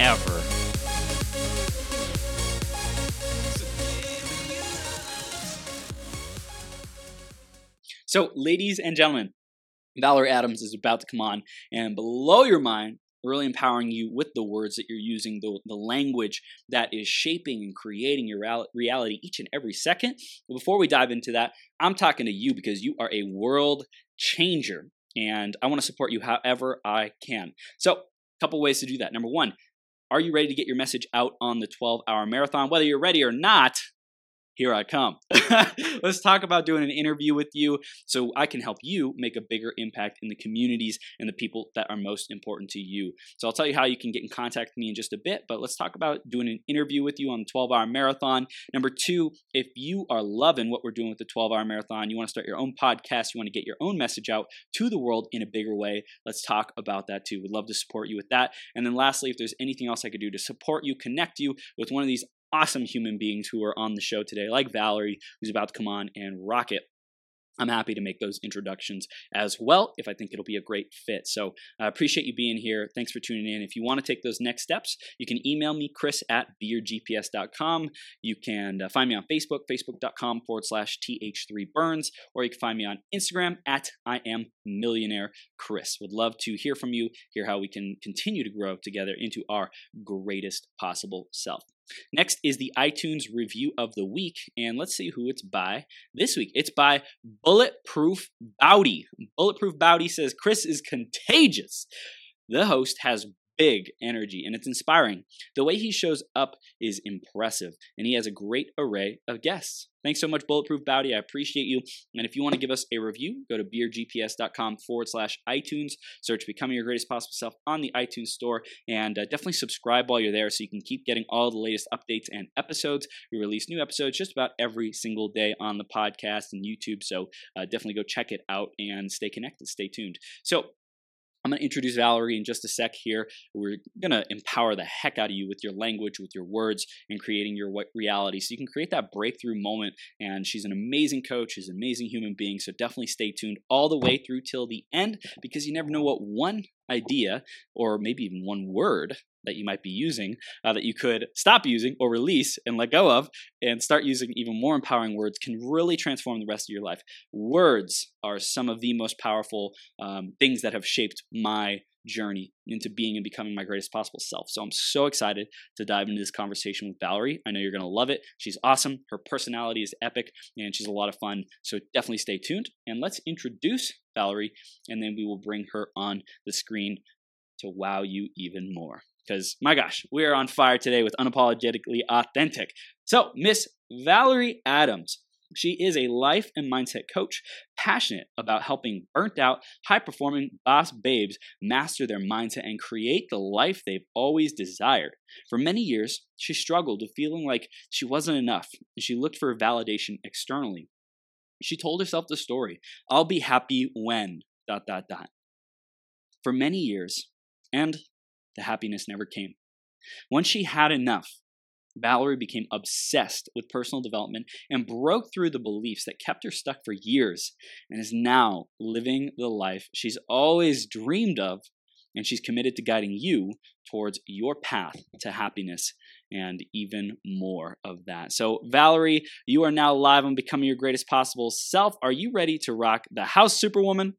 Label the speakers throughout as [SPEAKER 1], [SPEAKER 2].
[SPEAKER 1] ever. So, ladies and gentlemen, Valerie Adams is about to come on and blow your mind, really empowering you with the words that you're using, the, the language that is shaping and creating your reality each and every second. But before we dive into that, I'm talking to you because you are a world changer and I want to support you however I can. So, a couple ways to do that. Number one, are you ready to get your message out on the 12 hour marathon? Whether you're ready or not, here I come. Let's talk about doing an interview with you so I can help you make a bigger impact in the communities and the people that are most important to you. So I'll tell you how you can get in contact with me in just a bit, but let's talk about doing an interview with you on the 12 hour marathon. Number two, if you are loving what we're doing with the 12 hour marathon, you want to start your own podcast, you want to get your own message out to the world in a bigger way, let's talk about that too. We'd love to support you with that. And then lastly, if there's anything else I could do to support you, connect you with one of these awesome human beings who are on the show today, like Valerie, who's about to come on and rock it. I'm happy to make those introductions as well if I think it'll be a great fit. So I uh, appreciate you being here. Thanks for tuning in. If you want to take those next steps, you can email me, chris at beyourgps.com. You can uh, find me on Facebook, facebook.com forward slash th3burns, or you can find me on Instagram at I am millionaire Chris. Would love to hear from you, hear how we can continue to grow together into our greatest possible self. Next is the iTunes review of the week, and let's see who it's by this week. It's by Bulletproof Bowdy. Bulletproof Bowdy says Chris is contagious. The host has big energy and it's inspiring. The way he shows up is impressive and he has a great array of guests. Thanks so much, Bulletproof Bowdy. I appreciate you. And if you want to give us a review, go to beyourgps.com forward slash iTunes, search Becoming Your Greatest Possible Self on the iTunes Store, and uh, definitely subscribe while you're there so you can keep getting all the latest updates and episodes. We release new episodes just about every single day on the podcast and YouTube, so uh, definitely go check it out and stay connected, stay tuned. So, I'm going to introduce Valerie in just a sec here. We're going to empower the heck out of you with your language, with your words, and creating your reality so you can create that breakthrough moment. And she's an amazing coach, she's an amazing human being. So definitely stay tuned all the way through till the end because you never know what one idea or maybe even one word that you might be using uh, that you could stop using or release and let go of and start using even more empowering words can really transform the rest of your life. Words are some of the most powerful um, things that have shaped my journey into being and becoming my greatest possible self. So I'm so excited to dive into this conversation with Valerie. I know you're going to love it. She's awesome. Her personality is epic and she's a lot of fun. So definitely stay tuned and let's introduce Valerie and then we will bring her on the screen to wow you even more. Because my gosh, we are on fire today with unapologetically authentic. So, Miss Valerie Adams she is a life and mindset coach, passionate about helping burnt out, high performing boss babes master their mindset and create the life they've always desired. For many years, she struggled with feeling like she wasn't enough, and she looked for validation externally. She told herself the story I'll be happy when, dot, dot, dot. For many years, and the happiness never came. Once she had enough, Valerie became obsessed with personal development and broke through the beliefs that kept her stuck for years and is now living the life she's always dreamed of. And she's committed to guiding you towards your path to happiness and even more of that. So, Valerie, you are now live on Becoming Your Greatest Possible Self. Are you ready to rock the house, Superwoman?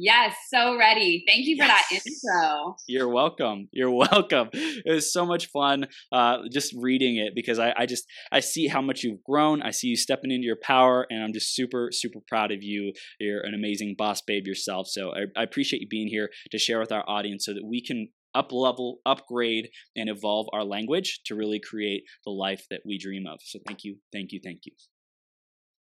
[SPEAKER 2] Yes, so ready. Thank you for yes. that intro.
[SPEAKER 1] You're welcome. You're welcome. It was so much fun uh, just reading it because I, I just I see how much you've grown. I see you stepping into your power, and I'm just super super proud of you. You're an amazing boss babe yourself. So I, I appreciate you being here to share with our audience so that we can up level, upgrade, and evolve our language to really create the life that we dream of. So thank you, thank you, thank you.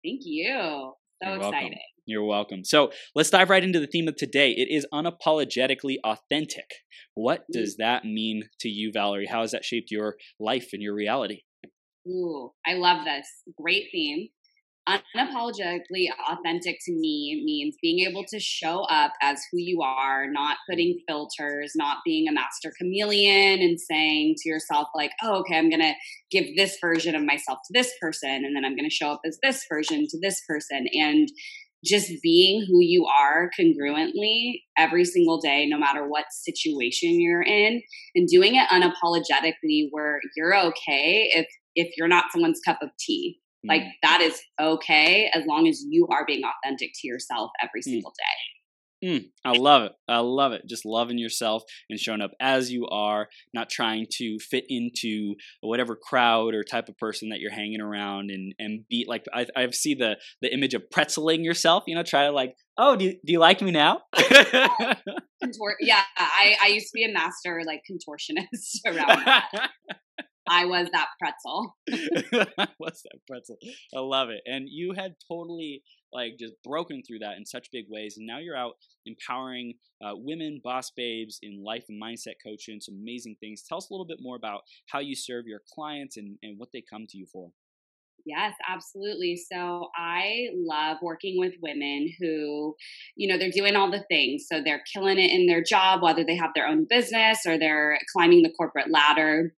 [SPEAKER 2] Thank you. So You're excited.
[SPEAKER 1] You're welcome. So let's dive right into the theme of today. It is unapologetically authentic. What mm. does that mean to you, Valerie? How has that shaped your life and your reality?
[SPEAKER 2] Ooh, I love this. Great theme unapologetically authentic to me means being able to show up as who you are, not putting filters, not being a master chameleon and saying to yourself, like, oh, okay, I'm going to give this version of myself to this person, and then I'm going to show up as this version to this person. And just being who you are congruently every single day, no matter what situation you're in, and doing it unapologetically where you're okay if if you're not someone's cup of tea like mm. that is okay as long as you are being authentic to yourself every mm. single day.
[SPEAKER 1] Mm, I love it. I love it. Just loving yourself and showing up as you are, not trying to fit into whatever crowd or type of person that you're hanging around and and be like I I see the the image of pretzeling yourself. You know, try to like, oh, do you, do you like me now?
[SPEAKER 2] Contor- yeah, I I used to be a master like contortionist around that. I was that pretzel.
[SPEAKER 1] What's that pretzel? I love it. And you had totally like just broken through that in such big ways. And now you're out empowering uh, women, boss babes in life and mindset coaching, some amazing things. Tell us a little bit more about how you serve your clients and, and what they come to you for.
[SPEAKER 2] Yes, absolutely. So I love working with women who, you know, they're doing all the things. So they're killing it in their job, whether they have their own business or they're climbing the corporate ladder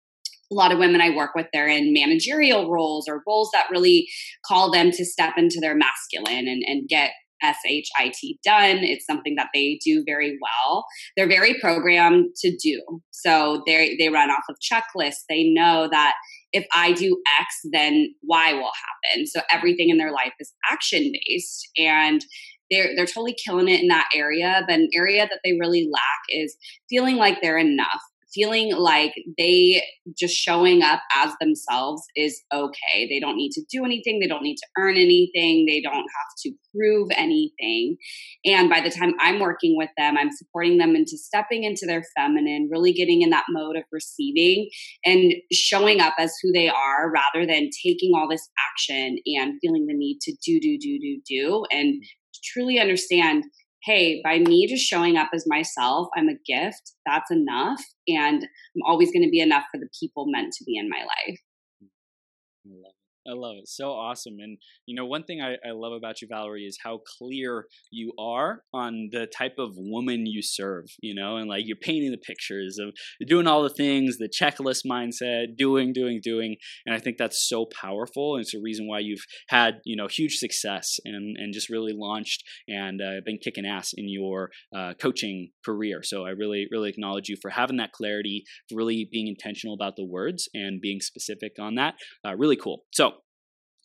[SPEAKER 2] a lot of women I work with, they're in managerial roles or roles that really call them to step into their masculine and, and get SHIT done. It's something that they do very well. They're very programmed to do. So they they run off of checklists. They know that if I do X, then Y will happen. So everything in their life is action based and they're they're totally killing it in that area. But an area that they really lack is feeling like they're enough feeling like they just showing up as themselves is okay. They don't need to do anything, they don't need to earn anything, they don't have to prove anything. And by the time I'm working with them, I'm supporting them into stepping into their feminine, really getting in that mode of receiving and showing up as who they are rather than taking all this action and feeling the need to do, do, do, do, do, and truly understand hey, by me just showing up as myself, I'm a gift. That's enough. And I'm always going to be enough for the people meant to be in my life. Mm.
[SPEAKER 1] I love it. So awesome. And, you know, one thing I, I, love about you, Valerie, is how clear you are on the type of woman you serve, you know, and like you're painting the pictures of doing all the things, the checklist mindset, doing, doing, doing. And I think that's so powerful. And it's a reason why you've had, you know, huge success and, and just really launched and uh, been kicking ass in your uh, coaching career. So I really, really acknowledge you for having that clarity, for really being intentional about the words and being specific on that. Uh, really cool. So,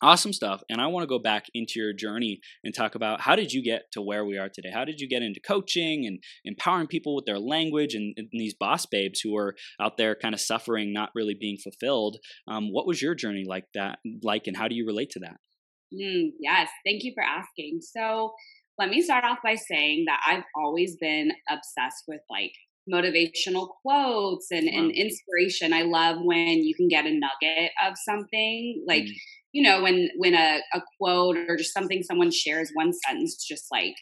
[SPEAKER 1] Awesome stuff. And I want to go back into your journey and talk about how did you get to where we are today? How did you get into coaching and empowering people with their language and, and these boss babes who are out there kind of suffering, not really being fulfilled? Um, what was your journey like that like, and how do you relate to that?
[SPEAKER 2] Mm, yes, thank you for asking. So let me start off by saying that I've always been obsessed with like motivational quotes and, wow. and inspiration. I love when you can get a nugget of something like mm you know, when when a, a quote or just something someone shares, one sentence just like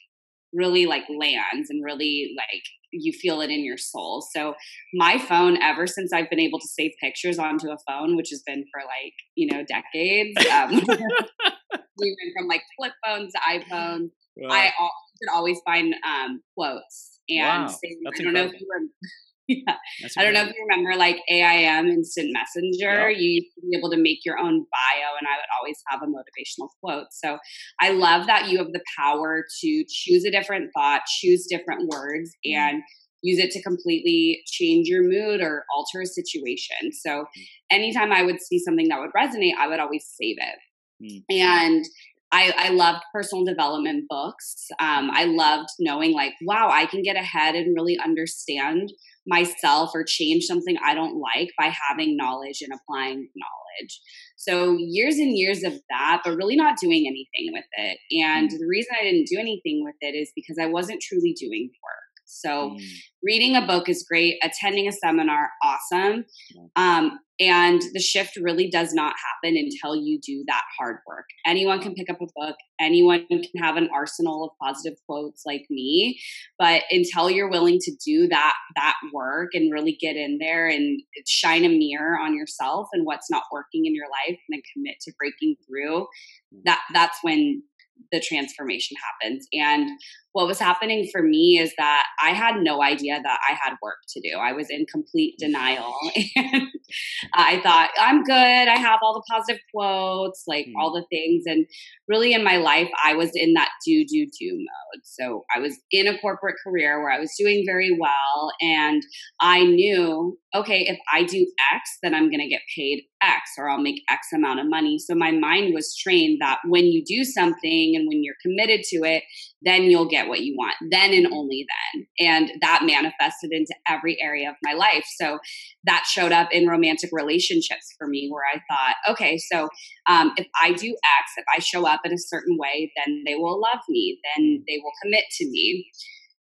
[SPEAKER 2] really like lands and really like you feel it in your soul. So my phone, ever since I've been able to save pictures onto a phone, which has been for like you know decades, um, we went from like flip phones to iPhones. Wow. I could always find um, quotes and wow. I don't incredible. know if you were yeah. I don't know if you remember like AIM Instant Messenger. You used to be able to make your own bio, and I would always have a motivational quote. So I love that you have the power to choose a different thought, choose different words, mm. and use it to completely change your mood or alter a situation. So mm. anytime I would see something that would resonate, I would always save it. Mm. And I, I, loved personal development books. Um, I loved knowing, like, wow, I can get ahead and really understand myself or change something I don't like by having knowledge and applying knowledge. So, years and years of that, but really not doing anything with it. And mm. the reason I didn't do anything with it is because I wasn't truly doing work. So, mm. reading a book is great, attending a seminar, awesome. Um, and the shift really does not happen until you do that hard work. Anyone can pick up a book, anyone can have an arsenal of positive quotes like me, but until you're willing to do that that work and really get in there and shine a mirror on yourself and what's not working in your life and then commit to breaking through, that that's when the transformation happens. And what was happening for me is that I had no idea that I had work to do. I was in complete denial. And I thought, I'm good. I have all the positive quotes, like mm. all the things. And really in my life, I was in that do, do, do mode. So I was in a corporate career where I was doing very well. And I knew, okay, if I do X, then I'm going to get paid X or I'll make X amount of money. So my mind was trained that when you do something and when you're committed to it, then you'll get what you want, then and only then. And that manifested into every area of my life. So that showed up in romantic relationships for me, where I thought, okay, so um, if I do X, if I show up in a certain way, then they will love me, then they will commit to me.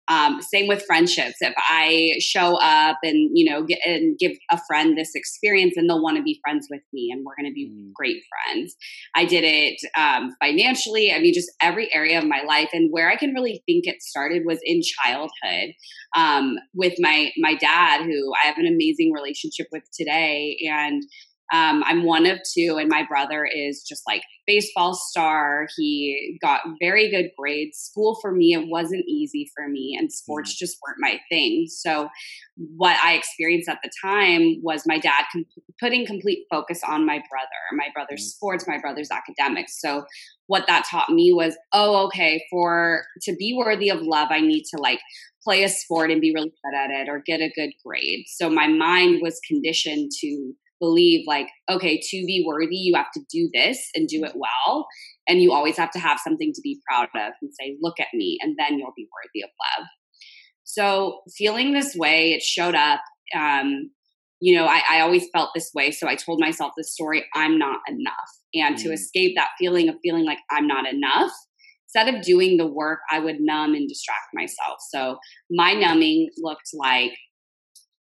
[SPEAKER 2] Um, same with friendships. If I show up and you know get, and give a friend this experience, and they'll want to be friends with me, and we're going to be mm. great friends. I did it um, financially. I mean, just every area of my life, and where I can really think it started was in childhood um, with my my dad, who I have an amazing relationship with today, and um, I'm one of two, and my brother is just like baseball star. He got very good grades. School for me, it wasn't easy for me, and sports mm-hmm. just weren't my thing. So, what I experienced at the time was my dad com- putting complete focus on my brother, my brother's mm-hmm. sports, my brother's academics. So, what that taught me was, oh, okay, for to be worthy of love, I need to like play a sport and be really good at it or get a good grade. So, my mind was conditioned to believe like okay to be worthy you have to do this and do it well and you always have to have something to be proud of and say look at me and then you'll be worthy of love so feeling this way it showed up um, you know I, I, always felt this way so i told myself this story i'm not enough and mm. to escape that feeling of feeling like i'm not enough instead of doing the work i would numb and distract myself so my numbing looked like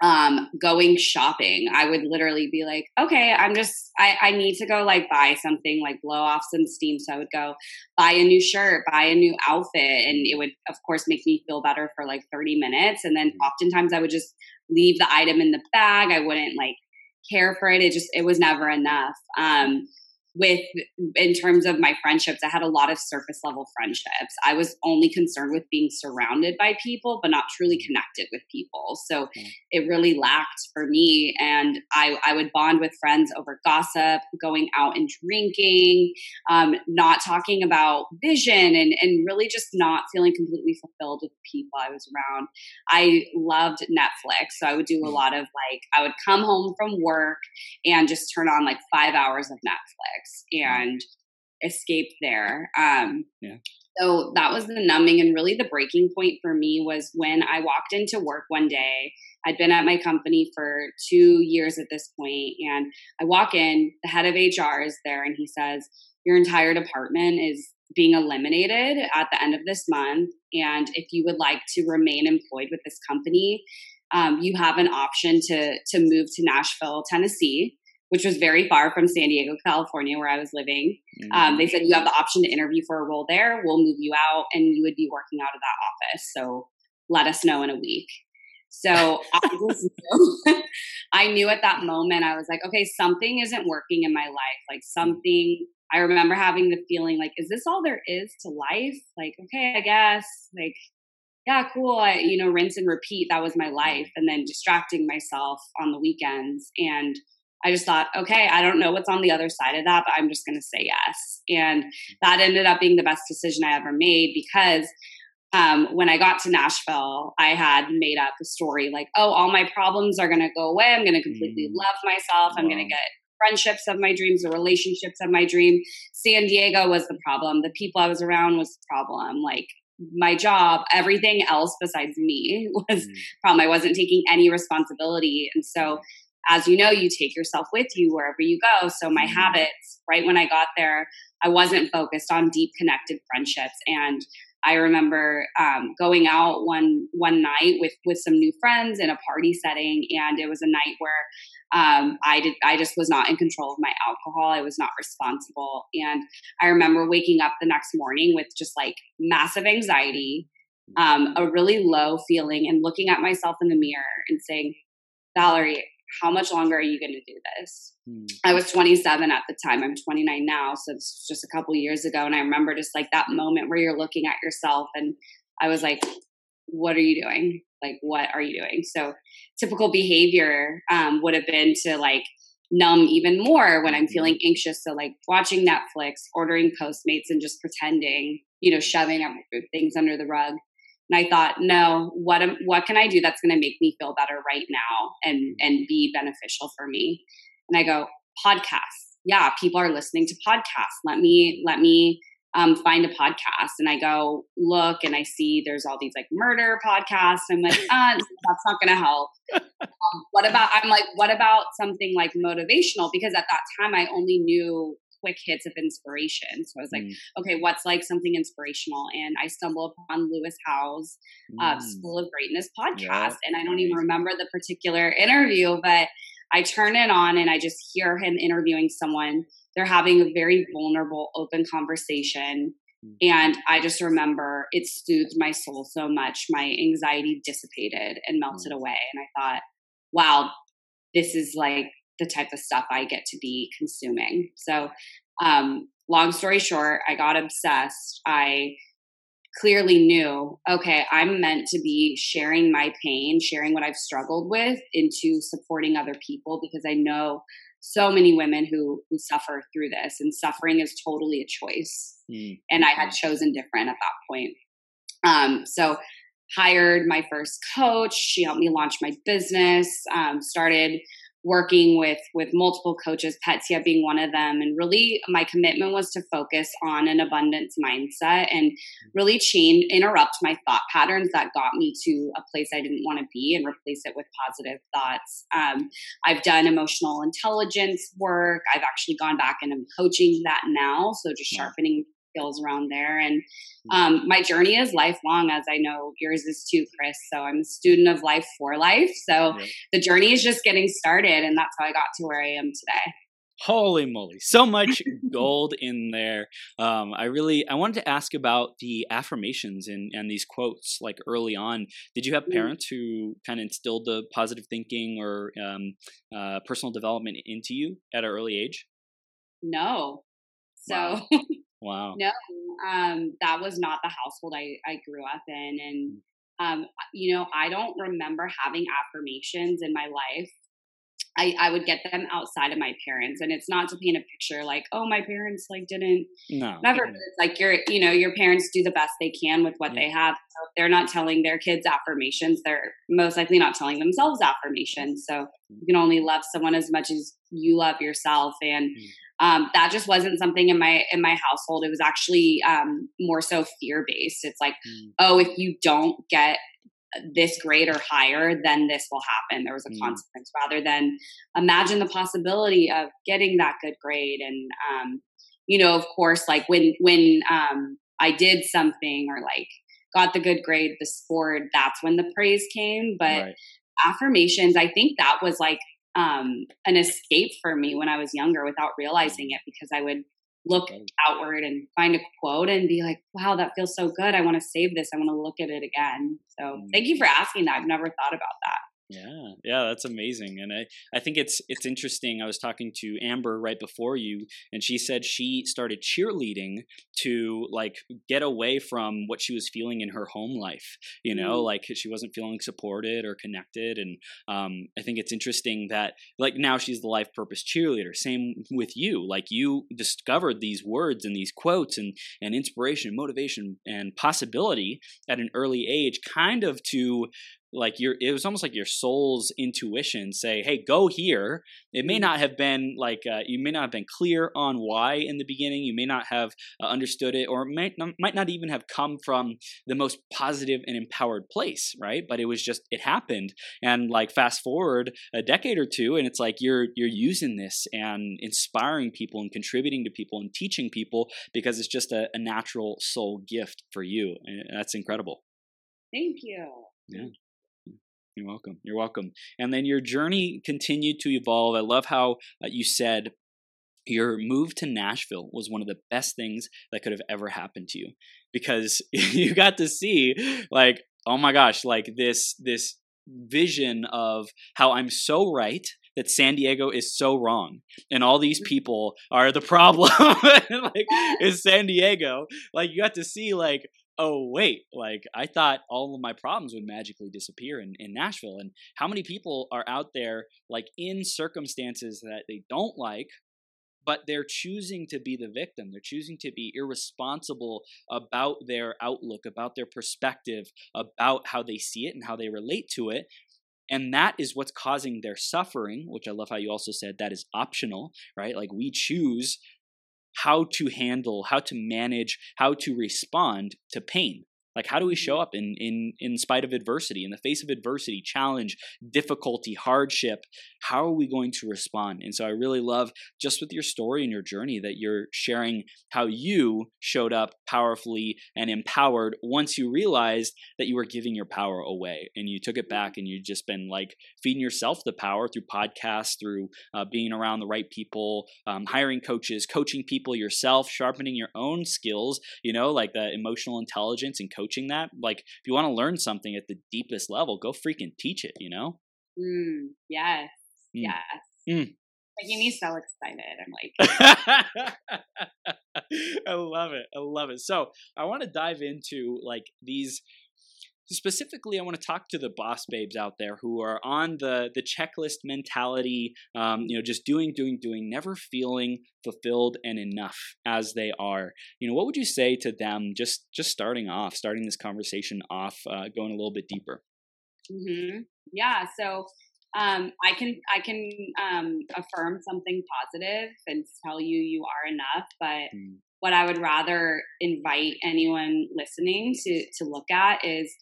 [SPEAKER 2] um going shopping i would literally be like okay i'm just I, I need to go like buy something like blow off some steam. So i would go buy a new shirt buy a new outfit and it would of course make me feel better for like 30 minutes. And then oftentimes i would just leave the item in the bag. I wouldn't like care for it. It just it was never enough. Um with in terms of my friendships i had a lot of surface level friendships. I was only concerned with being surrounded by people but not truly connected with people. So mm-hmm. it really lacked for me. And i i would bond with friends over gossip going out and drinking um, not talking about vision and and really just not feeling completely fulfilled with the people i was around. I loved netflix so i would do a mm. lot of like i would come home from work and just turn on like five hours of netflix and escape there. Um, yeah. So that was the numbing. And really, the breaking point for me was when I walked into work one day. I'd been at my company for two years at this point, and I walk in, the head of HR is there, and he says, Your entire department is being eliminated at the end of this month. And if you would like to remain employed with this company, um, you have an option to to move to Nashville, Tennessee which was very far from San Diego, California, where I was living. Mm-hmm. Um, they said you have the option to interview for a role there. We'll move you out, and you would be working out of that office. So let us know in a week. So I just knew, I knew at that moment I was like, okay, something isn't working in my life. Like something. I remember having the feeling like, is this all there is to life? Like, okay, I guess. Like, yeah, cool. I, you know, rinse and repeat. That was my life, and then distracting myself on the weekends and I just thought, okay, I don't know what's on the other side of that, but I'm just going to say yes. And that ended up being the best decision I ever made because um, when I got to Nashville, I had made up a story like, oh, all my problems are going to go away. I'm going to completely mm. love myself. I'm going to get friendships of my dreams, the relationships of my dream. San Diego was the problem. The people I was around was the problem. Like my job, everything else besides me was mm. problem. I wasn't taking any responsibility. And so as you know, you take yourself with you wherever you go. So my mm-hmm. habits, right when I got there, I wasn't focused on deep connected friendships. And I remember um, going out one one night with with some new friends in a party setting, and it was a night where um, I did I just was not in control of my alcohol. I was not responsible, and I remember waking up the next morning with just like massive anxiety, um, a really low feeling, and looking at myself in the mirror and saying, "Valerie, how much longer are you going to do this? Hmm. I was 27 at the time. I'm 29 now. So it's just a couple years ago. And I remember just like that moment where you're looking at yourself and I was like, what are you doing? Like, what are you doing? So typical behavior um, would have been to like numb even more when I'm mm-hmm. feeling anxious. So like watching Netflix, ordering Postmates and just pretending, you know, shoving things under the rug. And I thought, no, what am, what can I do that's going to make me feel better right now and and be beneficial for me? And I go, podcasts. Yeah, people are listening to podcasts. Let me let me um, find a podcast. And I go look, and I see there's all these like murder podcasts. I'm like, ah, that's not going to help. Um, what about? I'm like, what about something like motivational? Because at that time, I only knew quick hits of inspiration. So I was like, mm. okay, what's like something inspirational? And I stumble upon Lewis Howes' uh, mm. School of Greatness podcast. And I don't even remember the particular interview, but I turn it on and I just hear him interviewing someone. They're having a very vulnerable, open conversation. Mm. And I just remember it soothed my soul so much. My anxiety dissipated and melted mm. away. And I thought, wow, this is like the type of stuff I get to be consuming. So, um, long story short, I got obsessed. I clearly knew, okay, I'm meant to be sharing my pain, sharing what I've struggled with into supporting other people because I know so many women who who suffer through this and suffering is totally a choice. Mm. And I had chosen different at that point. Um, so hired my first coach. She helped me launch my business, um, started working with with multiple coaches petsia being one of them and really my commitment was to focus on an abundance mindset and really change interrupt my thought patterns that got me to a place i didn't want to be and replace it with positive thoughts. Um, i've done emotional intelligence work. I've actually gone back and i'm coaching that now so just sharpening skills around there. And hmm. um, my journey is lifelong, as I know yours is too, Chris. So I'm a student of life for life. So the journey is just getting started, and that's how I got to where I am today.
[SPEAKER 1] Holy moly, so much gold in there. Um, I really I wanted to ask about the affirmations and and these quotes like early on. Did you have mm. parents who kind of instilled the positive thinking or um, uh, personal development into you at an early age?
[SPEAKER 2] No. So wow.
[SPEAKER 1] Wow.
[SPEAKER 2] No, um, that was not the household I, I grew up in. And, mm. um, you know, I don't remember having affirmations in my life. I, I would get them outside of my parents and it's not to paint a picture like oh my parents like didn't
[SPEAKER 1] no
[SPEAKER 2] never it's like your you know your parents do the best they can with what yeah. they have so if they're not telling their kids affirmations they're most likely not telling themselves affirmations so you can only love someone as much as you love yourself and mm um, that just wasn't something in my in my household it was actually um, more so fear based it's like mm. oh if you don't get this grade or higher then this will happen there was a mm. consequence rather than imagine the possibility of getting that good grade and um, you know of course like when when um, i did something or like got the good grade the sport that's when the praise came but right. affirmations i think that was like um, an escape for me when I was younger without realizing it because I would look outward and find a quote and be like, wow, that feels so good. I want to save this. I want to look at it again. So mm. thank you for asking that. I've never thought about that.
[SPEAKER 1] Yeah, yeah, that's amazing, and I I think it's it's interesting. I was talking to Amber right before you, and she said she started cheerleading to like get away from what she was feeling in her home life. You know, mm. like she wasn't feeling supported or connected, and um, I think it's interesting that like now she's the life purpose cheerleader. Same with you, like you discovered these words and these quotes and and inspiration, and motivation, and possibility at an early age, kind of to like your it was almost like your soul's intuition say hey go here. It may mm-hmm. not have been like uh, you may not have been clear on why in the beginning. You may not have uh, understood it or might not, might not even have come from the most positive and empowered place right? But it was just it happened. And like fast forward a decade or two and it's like you're you're using this and inspiring people and contributing to people and teaching people because it's just a, a natural soul gift for you and that's incredible.
[SPEAKER 2] Thank you.
[SPEAKER 1] Yeah you're welcome. You're welcome. And then your journey continued to evolve. I love how uh, you said your move to Nashville was one of the best things that could have ever happened to you because you got to see like oh my gosh like this this vision of how I'm so right that San Diego is so wrong and all these mm. people are the problem like is San Diego like you got to see like oh wait like i thought all of my problems would magically disappear in, in nashville and how many people are out there like in circumstances that they don't like but they're choosing to be the victim. They're choosing to be irresponsible about their outlook about their perspective about how they see it and how they relate to it and that is what's causing their suffering which i love how you also said that is optional right? Like we choose how to handle, how to manage, how to respond to pain. Like, how do we show up in, in, in spite of adversity, in the face of adversity, challenge, difficulty, hardship? How are we going to respond? And so I really love just with your story and your journey that you're sharing how you showed up powerfully and empowered once you realized that you were giving your power away and you took it back and you've just been like feeding yourself the power through podcasts, through uh, being around the right people, um, hiring coaches, coaching people yourself, sharpening your own skills, you know, like the emotional intelligence and coaching coaching that like if you want to learn something at the deepest level go freaking teach it you know
[SPEAKER 2] mm, yes mm. yes mm. making me so excited i'm
[SPEAKER 1] like i love it i love it so i want to dive into like these specifically, I want to talk to the boss babes out there who are on the the checklist mentality, um, you know, just doing, doing, doing, never feeling fulfilled and enough as they are. You know, what would you say to them? Just just starting off, starting this conversation off, uh, going a little bit deeper.
[SPEAKER 2] Mm-hmm. Yeah. So um, I can I can um, affirm something positive and tell you you are enough, but. Mm. What I would rather invite anyone listening to to look at is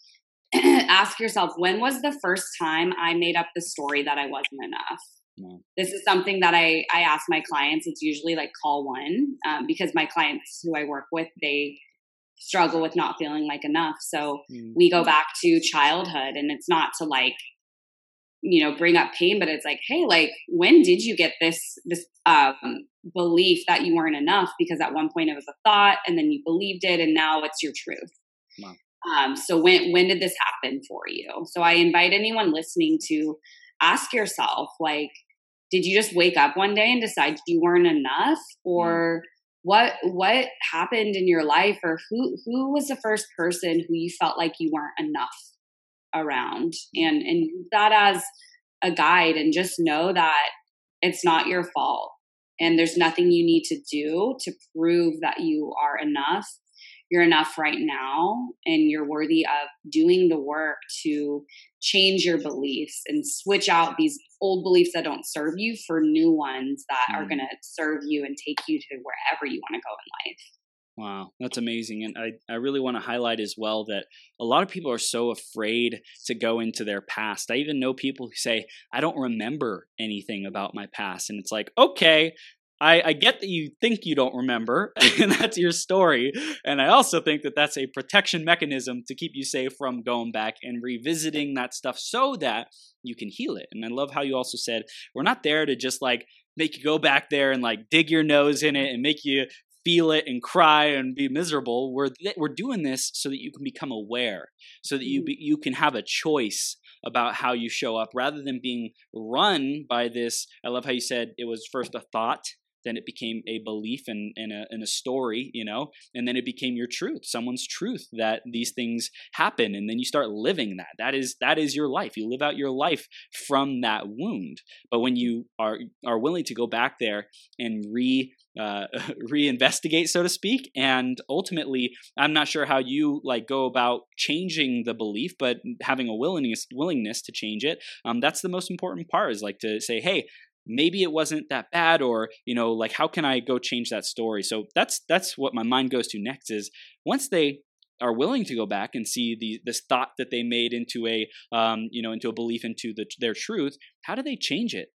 [SPEAKER 2] ask yourself when was the first time I made up the story that I wasn't enough? No. This is something that I, I ask my clients. It's usually like call one um, because my clients who I work with, they struggle with not feeling like enough. So mm. we go back to childhood and it's not to like, you know, bring up pain, but it's like, hey, like when did you get this, this um, belief that you weren't enough? Because at one point it was a thought and then you believed it and now it's your truth. Wow. Um, so when when did this happen for you? So I invite anyone listening to ask yourself, like, did you just wake up one day and decide you weren't enough, or what what happened in your life, or who who was the first person who you felt like you weren't enough around, and and that as a guide, and just know that it's not your fault, and there's nothing you need to do to prove that you are enough you're enough right now and you're worthy of doing the work to change your beliefs and switch out these old beliefs that don't serve you for new ones that mm. are going to serve you and take you to wherever you want to go in life.
[SPEAKER 1] Wow, that's amazing. And I, I really want to highlight as well that a lot of people are so afraid to go into their past. I even know people who say, I don't remember anything about my past. And it's like, okay, I, I, get that you think you don't remember, and that's your story. And I also think that that's a protection mechanism to keep you safe from going back and revisiting that stuff so that you can heal it. And I love how you also said, we're not there to just like make you go back there and like dig your nose in it and make you feel it and cry and be miserable. We're, th- we're doing this so that you can become aware, so that you, mm-hmm. be, you can have a choice about how you show up rather than being run by this. I love how you said it was first a thought then it became a belief and in, in, a, in a story, you know, and then it became your truth, someone's truth that these things happen. And then you start living that. That is, that is your life. You live out your life from that wound. But when you are, are willing to go back there and re uh, reinvestigate, so to speak. And ultimately, I'm not sure how you like go about changing the belief, but having a willingness willingness to change it. Um, that's the most important part. Is like to say, hey, maybe it wasn't that bad or you know like how can i go change that story so that's that's what my mind goes to next is once they are willing to go back and see the this thought that they made into a um, you know into a belief into the, their truth how do they change it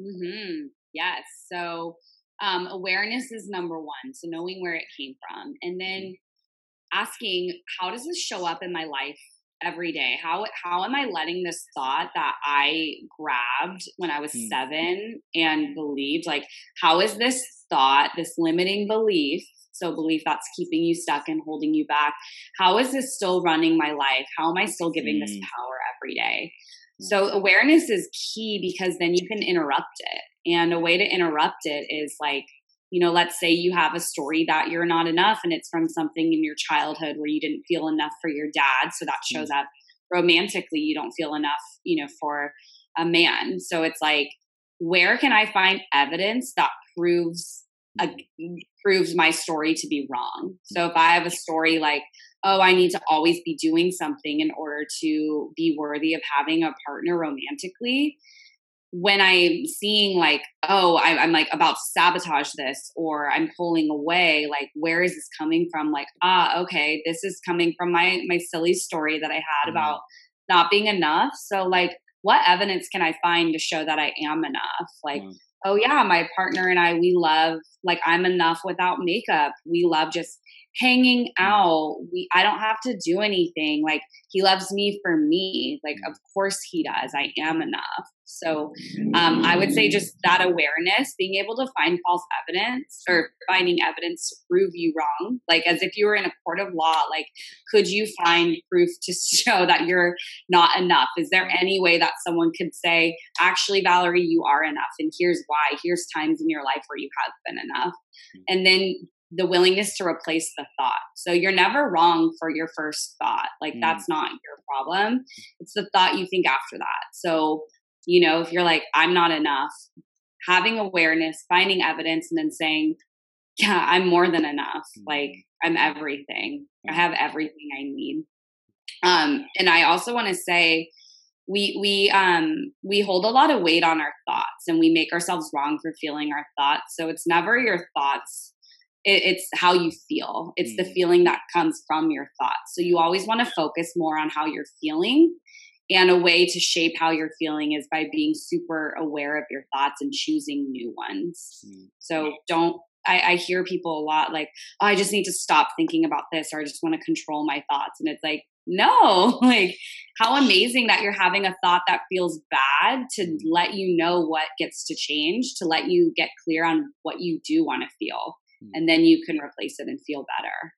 [SPEAKER 2] mm-hmm. yes so um, awareness is number one. So knowing where it came from. And then mm-hmm. asking, how does this show up in my life every day? How how am I letting this thought that I grabbed when I was mm. seven and believed, like, how is this thought, this limiting belief, so belief that's keeping you stuck and holding you back, how is this still running my life? How am I still giving mm. this power every day? So awareness is key because then you can interrupt it. And a way to interrupt it is like, you know, let's say you have a story that you're not enough and it's from something in your childhood where you didn't feel enough for your dad. So that shows mm. up romantically, you don't feel enough, you know, for a man. So it's like, where can I find evidence that proves a, proves my story to be wrong? So if I have a story like, oh, I need to always be doing something in order to be worthy of having a partner romantically, when I'm seeing like, oh, I, am like about to sabotage this or I'm pulling away, like, where is this coming from? Like, ah, okay, this is coming from my my silly story that I had mm-hmm. about not being enough. So, like, what evidence can I find to show that I am enough? Like, mm-hmm. oh yeah, my partner and I, we love like I'm enough without makeup. We love just hanging mm. out. We I don't have to do anything. Like he loves me for me. Like of course he does. I am enough. So um, I would say just that awareness, being able to find false evidence or finding evidence to prove you wrong, like as if you were in a court of law, like could you find proof to show that you're not enough? Is there any way that someone could say, actually, Valerie, you are enough, and here's why. Here's times in your life where you have been enough, and then the willingness to replace the thought. So you're never wrong for your first thought. Like mm. that's not your problem. It's the thought you think after that. So, you know, if you're like, I'm not enough, having awareness, finding evidence, and then saying, yeah, I'm more than enough. Mm. Like I'm everything. I have everything I need. Um, and I also want to say, we we um we hold a lot of weight on our thoughts and we make ourselves wrong for feeling our thoughts so it's never your thoughts it, it's how you feel. It's mm. the feeling that comes from your thoughts. So you always want to focus more on how you're feeling. And a way to shape how you're feeling is by being super aware of your thoughts and choosing new ones. Mm. So don't I, I, hear people a lot like, oh, I just need to stop thinking about this or I just want to control my thoughts. And it's like, no, like how amazing that you're having a thought that feels bad to mm. let you know what gets to change, to let you get clear on what you do want to feel. Hmm. and then you can replace it and feel better.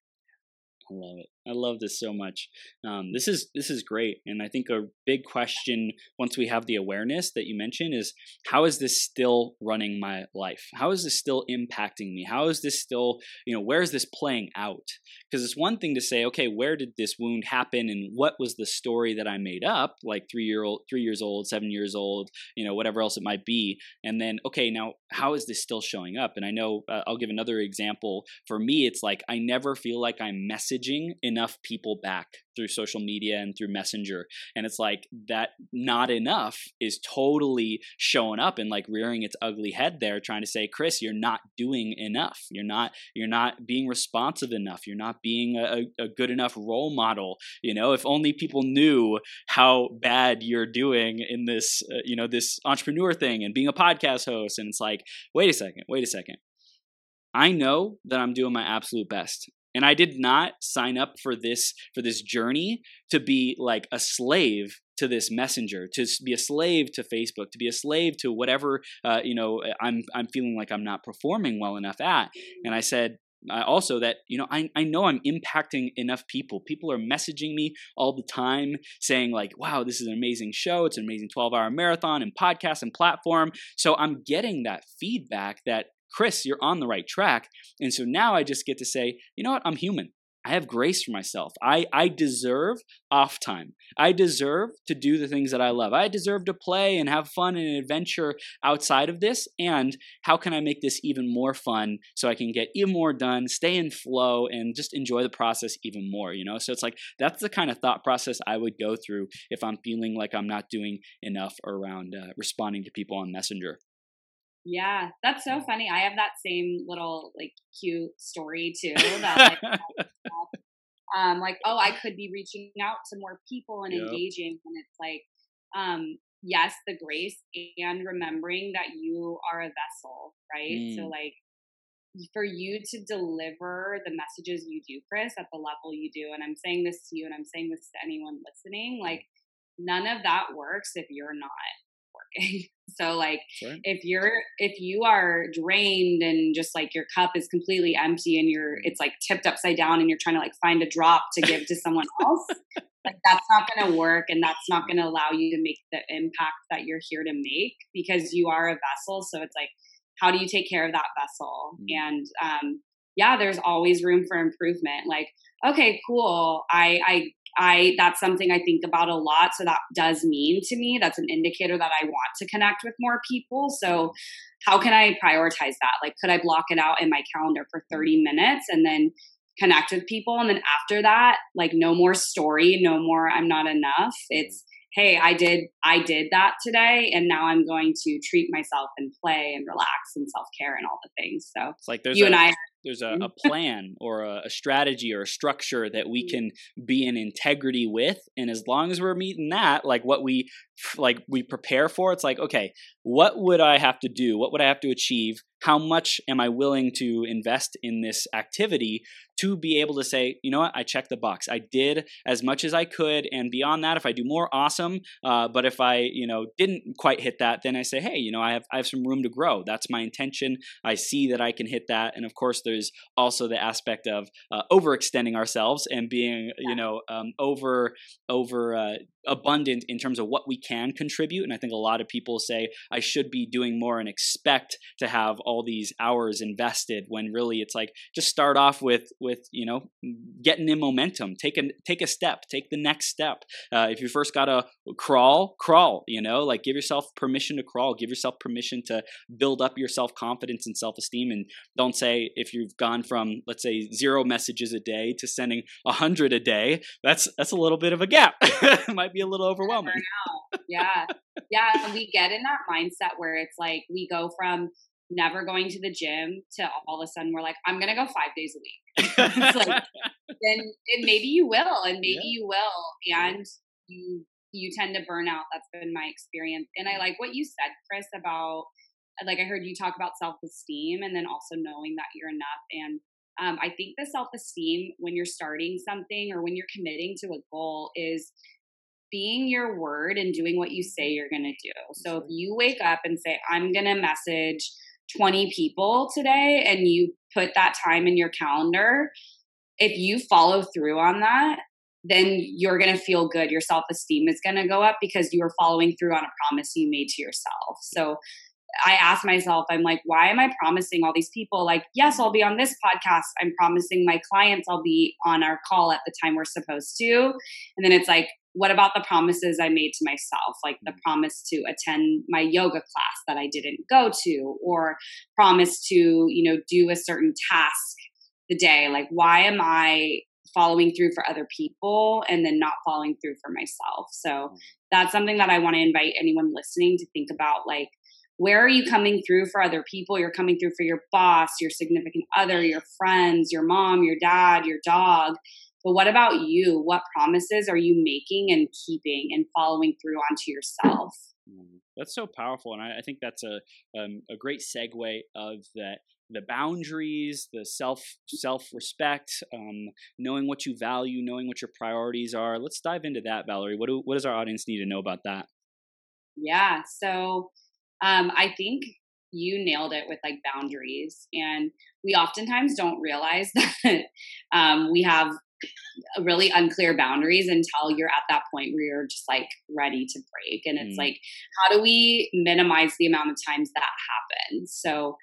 [SPEAKER 1] I love it. I love this so much. Um, this is this is great, and I think a big question once we have the awareness that you mentioned is how is this still running my life? How is this still impacting me? How is this still you know where is this playing out? Because it's one thing to say, okay, where did this wound happen, and what was the story that I made up, like three year old, three years old, seven years old, you know, whatever else it might be, and then okay, now how is this still showing up? And I know uh, I'll give another example. For me, it's like I never feel like I'm messaging in enough people back through social media and through messenger. And it's like that not enough is totally showing up and like rearing its ugly head there trying to say chris you're not doing enough. You're not you're not being responsive enough. You're not being a, a good enough role model. You know if only people knew how bad you're doing in this uh, you know this entrepreneur thing and being a podcast host. And it's like wait a second wait a second. I know that I'm doing my absolute best and i did not sign up for this for this journey to be like a slave to this messenger to be a slave to facebook to be a slave to whatever uh, you know i'm i'm feeling like i'm not performing well enough at. And i said uh, also that you know I, I know i'm impacting enough people. People are messaging me all the time saying like wow this is an amazing show. It's an amazing 12 hour marathon and podcast and platform. So i'm getting that feedback that Chris, you're on the right track. And so now I just get to say, you know what? I'm human. I have grace for myself. I, I deserve off time. I deserve to do the things that I love. I deserve to play and have fun and adventure outside of this. And how can I make this even more fun so I can get even more done, stay in flow, and just enjoy the process even more? You know, so it's like that's the kind of thought process I would go through if I'm feeling like I'm not doing enough around uh, responding to people on Messenger.
[SPEAKER 2] Yeah, that's so funny. I have that same little like cute story too. That like, um, like oh, I could be reaching out to more people and yep. engaging, and it's like, um, yes, the grace and remembering that you are a vessel, right? Mm. So like for you to deliver the messages you do, Chris, at the level you do, and I'm saying this to you, and I'm saying this to anyone listening, like none of that works if you're not working. So like if you're if you are drained and just like your cup is completely empty and you're it's like tipped upside down and you're trying to like find a drop to give to someone else, like that's not going to work and that's not going to allow you to make the impact that you're here to make because you are a vessel. So it's like how do you take care of that vessel? Mm. And um yeah, there's always room for improvement. Like okay, cool. I I I that's something I think about a lot. So that does mean to me that's an indicator that I want to connect with more people. So how can I prioritize that? Like could I block it out in my calendar for 30 minutes and then connect with people and then after that like no more story, no more I'm not enough. It's hey, I did I did that today and now I'm going to treat myself and play and relax and self-care and all the things. So
[SPEAKER 1] it's like there's you a, and I there's a, a mm-hmm. plan or a, a, strategy or a structure that we mm-hmm. can be in integrity with and as long as we're meeting that like what we like we prepare for it's like okay what would i have to do what would i have to achieve how much am I willing to invest in this activity to be able to say, you know what, I checked the box. I did as much as I could, and beyond that, if I do more, awesome. Uh, but if I, you know, didn't quite hit that, then I say, hey, you know, I have I have some room to grow. That's my intention. I see that I can hit that, and of course, there's also the aspect of uh, overextending ourselves and being, you know, um, over over uh, abundant in terms of what we can contribute. And I think a lot of people say I should be doing more and expect to have all these hours invested when really it's like just start off with with you know getting in momentum. Take a take a step. Take the next step. Uh, if you first got to crawl, crawl. You know, like give yourself permission to crawl. Give yourself permission to build up your self confidence and self esteem. And don't say if you've gone from let's say zero messages a day to sending a hundred a day. That's that's a little bit of a gap. It might be a little overwhelming.
[SPEAKER 2] yeah. Yeah. We get in that mindset where it's like we go from never going to the gym to all of a sudden we're like, I'm going to go five days a week. it's like, then and maybe you will, and maybe yeah. you will. And you, you tend to burn out. That's been my experience. And I like what you said, Chris, about like I heard you talk about self esteem and then also knowing that you're enough. And um, I think the self esteem when you're starting something or when you're committing to a goal is being your word and doing what you say you're going to do. So if you wake up and say, I'm going to message 20 people today, and you put that time in your calendar, if you follow through on that, then you're going to feel good. Your self esteem is going to go up because you are following through on a promise you made to yourself. So I ask myself, I'm like, why am I promising all these people? Like, yes, I'll be on this podcast. I'm promising my clients I'll be on our call at the time we're supposed to. And then it's like, what about the promises I made to myself, like the promise to attend my yoga class that I didn't go to, or promise to, you know, do a certain task the day? Like, why am I following through for other people and then not following through for myself? So mm. that's something that I want to invite anyone listening to think about. Like, where are you coming through for other people? You're coming through for your boss, your significant other, your friends, your mom, your dad, your dog but what about you? What promises are you making and keeping and following through onto yourself?
[SPEAKER 1] Mm, that's so powerful, and I, I think that's a um, a great segue of that the boundaries, the self self respect, um, knowing what you value, knowing what your priorities are. Let's dive into that, Valerie. What do what does our audience need to know about that?
[SPEAKER 2] Yeah, so um, I think you nailed it with like boundaries, and we oftentimes don't realize that um, we have really unclear boundaries until you're at that point where you're just like ready to break and it's mm. like how do we minimize the amount of times that happens so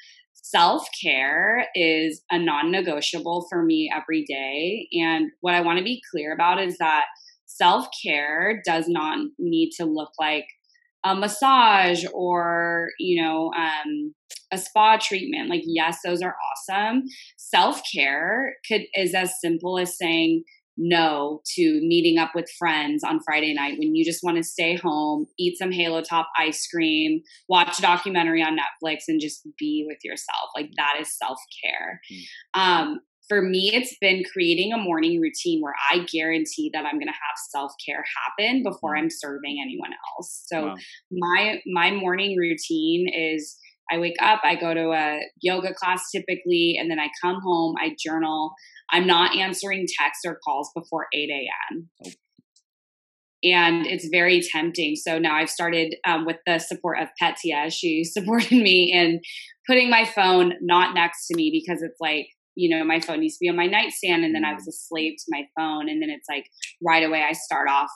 [SPEAKER 2] self care is a non negotiable for me every day. And what I want to be clear about is that self care does not need to look like a massage or you know um, a spa treatment like yes those are awesome self-care could is as simple as saying no to meeting up with friends on Friday night when you just want to stay home, eat some Halo Top ice cream, watch a documentary on Netflix, and just be with yourself. Like that is self care. Mm. Um, for me, it's been creating a morning routine where I guarantee that I'm going to have self care happen before mm. I'm serving anyone else. So wow. my my morning routine is I wake up, I go to a yoga class typically, and then I come home, I journal. I'm not answering texts or calls before 8 a.m. And it's very tempting. So now I've started um, with the support of Petya. She supported me in putting my phone not next to me because it's like, you know, my phone needs to be on my nightstand. And then I was a slave to my phone. And then it's like right away I start off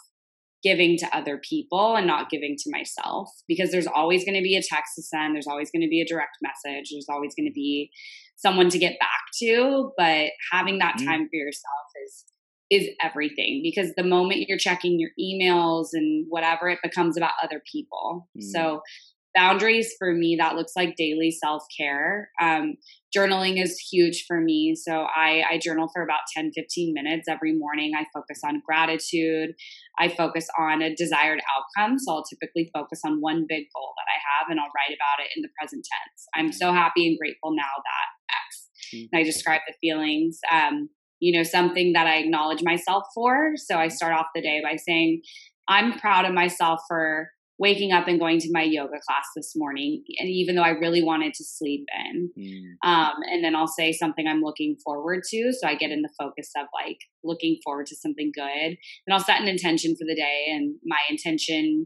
[SPEAKER 2] giving to other people and not giving to myself because there's always going to be a text to send there's always going to be a direct message there's always going to be someone to get back to but having that mm-hmm. time for yourself is is everything because the moment you're checking your emails and whatever it becomes about other people mm. so boundaries for me that looks like daily self-care. Um, journaling is huge for me. So I, I journal for about 10 15 minutes every morning. I focus on gratitude. I focus on a desired outcome. So i'll typically focus on one big goal that i have and i'll write about it in the present tense. I'm so happy and grateful now that x mm-hmm. and i describe the feelings. Um, you know something that i acknowledge myself for. So i start off the day by saying i'm proud of myself for waking up and going to my yoga class this morning and even though i really wanted to sleep in mm. um, and then i'll say something i'm looking forward to so i get in the focus of like looking forward to something good and i'll set an intention for the day and my intention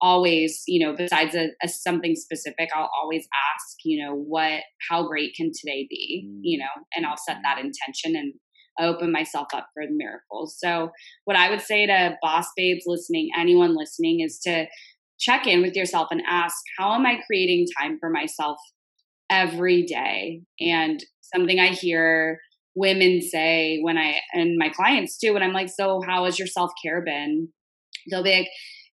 [SPEAKER 2] always you know besides a, a something specific i'll always ask you know what how great can today be mm. you know and i'll set that intention and I open myself up for the miracles. So, what I would say to boss babes listening, anyone listening, is to check in with yourself and ask, how am I creating time for myself every day? And something I hear women say when I, and my clients too, when I'm like, so how has your self care been? They'll be like,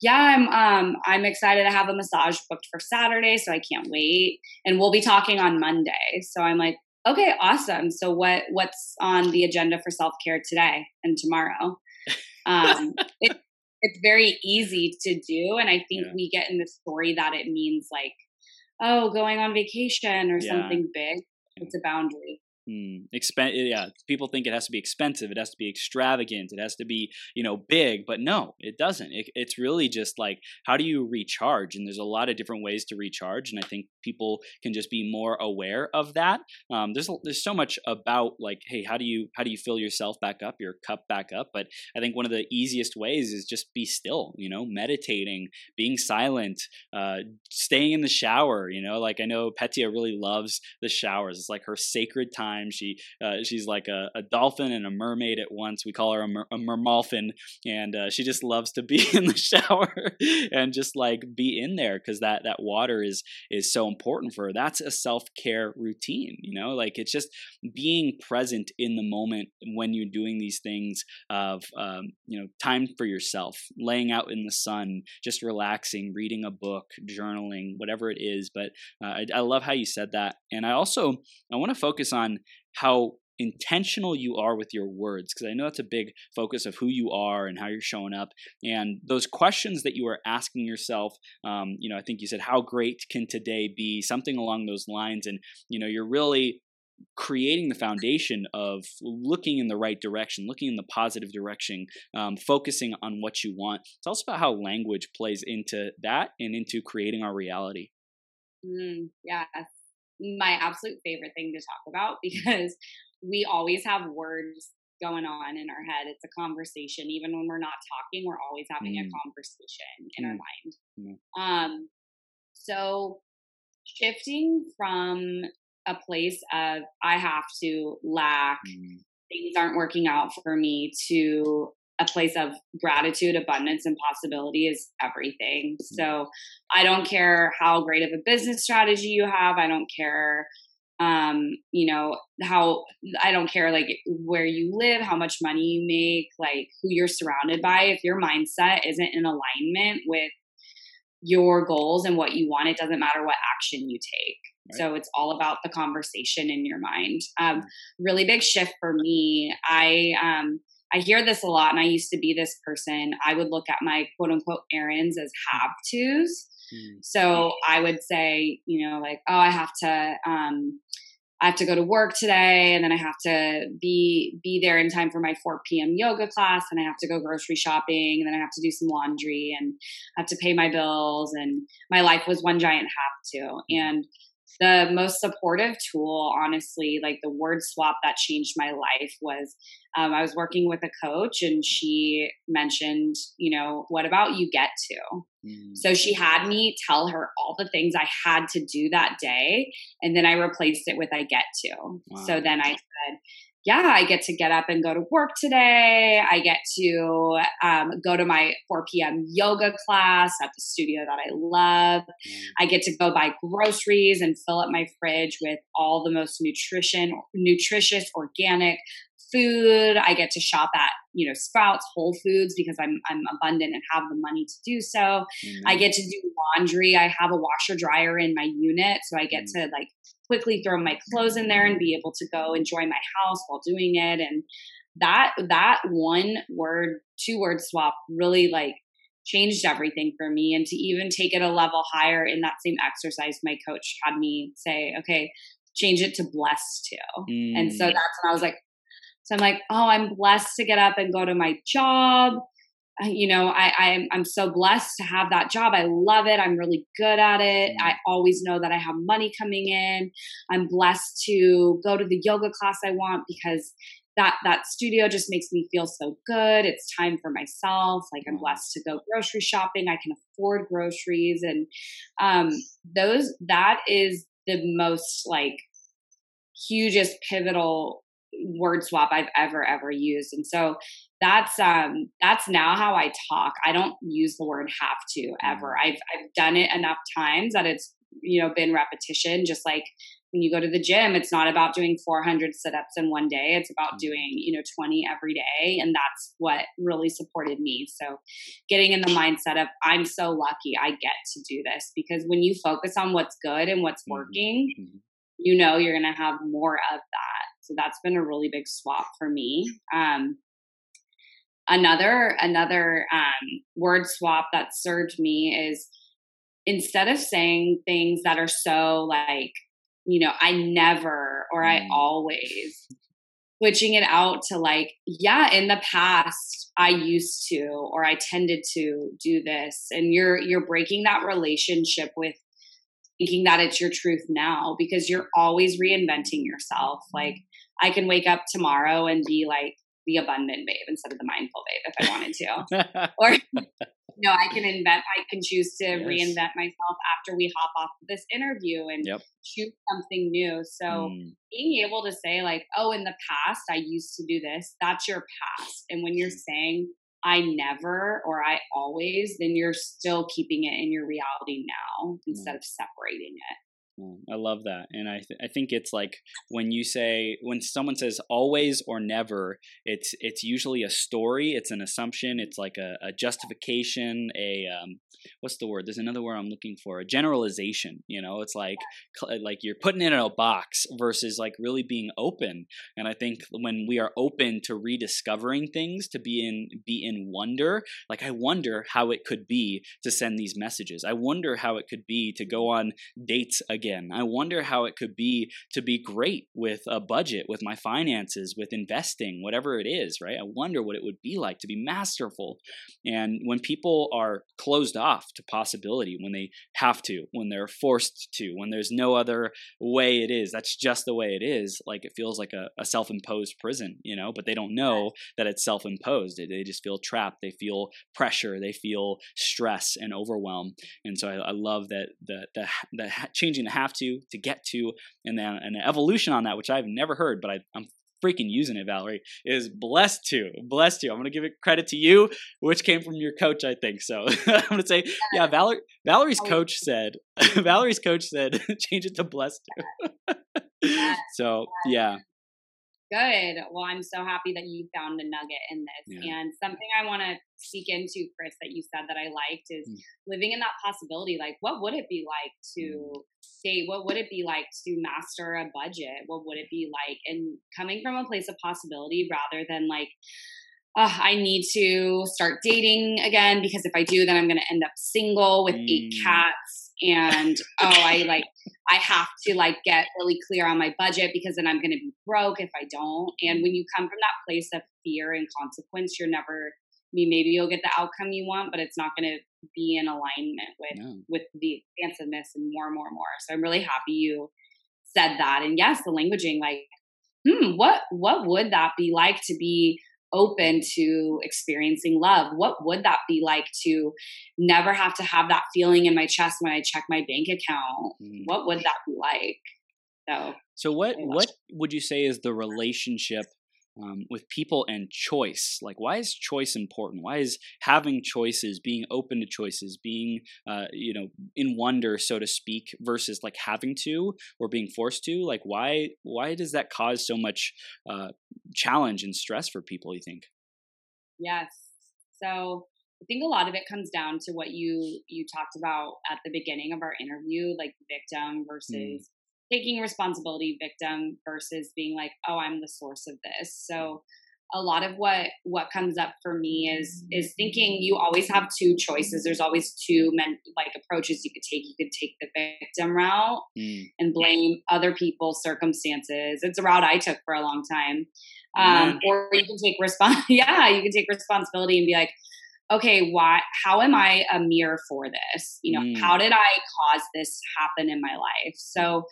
[SPEAKER 2] yeah, I'm um I'm excited to have a massage booked for Saturday, so I can't wait. And we'll be talking on Monday. So I'm like, okay, awesome. So what what's on the agenda for self care today and tomorrow? Um, it, it's very easy to do and i think yeah. we get in the story that it means like oh going on vacation or yeah. something big it's a boundary
[SPEAKER 1] Mm, expen- yeah, people think it has to be expensive. It has to be extravagant. It has to be, you know, big. But no, it doesn't. It, it's really just like how do you recharge? And there's a lot of different ways to recharge. And I think people can just be more aware of that. Um, there's there's so much about like, hey, how do you how do you fill yourself back up, your cup back up? But I think one of the easiest ways is just be still. You know, meditating, being silent, uh, staying in the shower. You know, like I know Petya really loves the showers. It's like her sacred time. She uh, she's like a, a, dolphin and a mermaid at once. We call her a, mer- a mermolphin, and uh, she just loves to be in the shower and just like be in there because that that water is is so important for her. That's a self care routine, you know. Like it's just being present in the moment when you're doing these things of um, you know time for yourself, laying out in the sun, just relaxing, reading a book, journaling, whatever it is. But uh, I, I love how you said that, and I also I want to focus on how intentional you are with your words because i know that's a big focus of who you are and how you're showing up and those questions that you are asking yourself um, you know i think you said how great can today be something along those lines and you know you're really creating the foundation of looking in the right direction, looking in the positive direction, um, focusing on what you want. Tell us about how language plays into that and into creating our reality.
[SPEAKER 2] Mm, yeah, my absolute favorite thing to talk about because we always have words going on in our head. It's a conversation. Even when we're not talking, we're always having mm. a conversation in mm. our mind. Mm. Um, so shifting from a place of I have to lack, mm. things aren't working out for me to a place of gratitude, abundance, and possibility is everything. So I don't care how great of a business strategy you have. I don't care um you know how i don't care like where you live how much money you make like who you're surrounded by if your mindset isn't in alignment with your goals and what you want it doesn't matter what action you take. Right. so it's all about the conversation in your mind. Um really big shift for me i um I hear this a lot, and I used to be this person. I would look at my quote unquote errands as have tos. Mm. So I would say, you know, like, oh, I have to, um, I have to go to work today, and then I have to be be there in time for my 4 p.m. yoga class, and I have to go grocery shopping, and then I have to do some laundry, and I have to pay my bills, and my life was one giant have to. And the most supportive tool, honestly, like the word swap that changed my life was um, I was working with a coach and she mentioned, you know, what about you get to? Mm. So she had me tell her all the things I had to do that day. And then I replaced it with I get to. Wow. So then I said, yeah, I get to get up and go to work today. I get to um, go to my 4 p.m. yoga class at the studio that I love. Mm. I get to go buy groceries and fill up my fridge with all the most nutrition, nutritious, organic food. I get to shop at you know Sprouts, Whole Foods because I'm I'm abundant and have the money to do so. Mm-hmm. I get to do laundry. I have a washer dryer in my unit, so I get mm-hmm. to like quickly throw my clothes in there and be able to go enjoy my house while doing it. And that that one word, two word swap really like changed everything for me. And to even take it a level higher in that same exercise, my coach had me say, okay, change it to blessed too. Mm. And so mm. that's when I was like, so I'm like, oh, I'm blessed to get up and go to my job. You know, I, I'm I'm so blessed to have that job. I love it. I'm really good at it. I always know that I have money coming in. I'm blessed to go to the yoga class I want because that that studio just makes me feel so good. It's time for myself. Like I'm blessed to go grocery shopping. I can afford groceries, and um, those that is the most like hugest pivotal word swap I've ever ever used. And so that's um that's now how I talk. I don't use the word have to ever. Mm. I've I've done it enough times that it's you know been repetition just like when you go to the gym it's not about doing 400 sit-ups in one day it's about mm. doing you know 20 every day and that's what really supported me so getting in the mindset of i'm so lucky i get to do this because when you focus on what's good and what's mm-hmm. working mm-hmm. you know you're going to have more of that so that's been a really big swap for me. Um, another another um, word swap that served me is instead of saying things that are so like you know I never or I mm. always switching it out to like yeah in the past i used to or i tended to do this and you're you're breaking that relationship with thinking that it's your truth now because you're always reinventing yourself like I can wake up tomorrow and be like the abundant babe instead of the mindful babe if I wanted to. or you know, I can invent I can choose to yes. reinvent myself after we hop off of this interview and yep. choose something new. So mm. being able to say like, oh, in the past I used to do this, that's your past. And when you're mm. saying I never or I always, then you're still keeping it in your reality now instead mm. of separating it.
[SPEAKER 1] Mm, I love that. And I, th- I think it's like when you say, when someone says always or never, it's, it's usually a story, it's an assumption, it's like a, a justification, a, um, what's the word? There's another word I'm looking for, a generalization. You know, it's like, like you're putting it in a box versus like really being open. And I think when we are open to rediscovering things, to be in, be in wonder, like I wonder how it could be to send these messages. I wonder how it could be to go on dates again again. I wonder how it could be to be great with a budget, with my finances, with investing, whatever it is, right? I wonder what it would be like to be masterful. And when people are closed off to possibility, when they have to, when they're forced to, when there's no other way it is, that's just the way it is, like it feels like a, a self imposed prison, you know, but they don't know that it's self imposed. They just feel trapped. They feel pressure. They feel stress and overwhelm. And so I, I love that the, the, the changing the have to to get to, and then an evolution on that, which I've never heard, but I, I'm freaking using it, Valerie, is blessed to. Blessed to. I'm going to give it credit to you, which came from your coach, I think. So I'm going to say, yeah, Valerie, Valerie's oh. coach said, Valerie's coach said, change it to blessed to. So yeah.
[SPEAKER 2] Good. Well, I'm so happy that you found a nugget in this. Yeah. And something I want to seek into, Chris, that you said that I liked is mm. living in that possibility. Like, what would it be like to mm. date? What would it be like to master a budget? What would it be like? And coming from a place of possibility rather than like, uh, I need to start dating again because if I do, then I'm going to end up single with mm. eight cats. And oh, I like, I have to like get really clear on my budget because then I'm going to be broke if I don't. And when you come from that place of fear and consequence, you're never. I mean, maybe you'll get the outcome you want, but it's not going to be in alignment with no. with the expansiveness and more and more and more. So I'm really happy you said that. And yes, the languaging, like, hmm, what what would that be like to be open to experiencing love? What would that be like to never have to have that feeling in my chest when I check my bank account? Mm. What would that be like? So,
[SPEAKER 1] so what what would you say is the relationship um, with people and choice. Like, why is choice important? Why is having choices, being open to choices, being, uh, you know, in wonder, so to speak, versus like having to or being forced to? Like, why why does that cause so much uh, challenge and stress for people? You think?
[SPEAKER 2] Yes. So I think a lot of it comes down to what you you talked about at the beginning of our interview, like victim mm. versus taking responsibility victim versus being like oh i'm the source of this. So a lot of what what comes up for me is is thinking you always have two choices. There's always two men like approaches you could take. You could take the victim route mm. and blame other people's circumstances. It's a route i took for a long time. Um, or you can take respons yeah you can take responsibility and be like okay why how am i a mirror for this you know mm. how did i cause this happen in my life so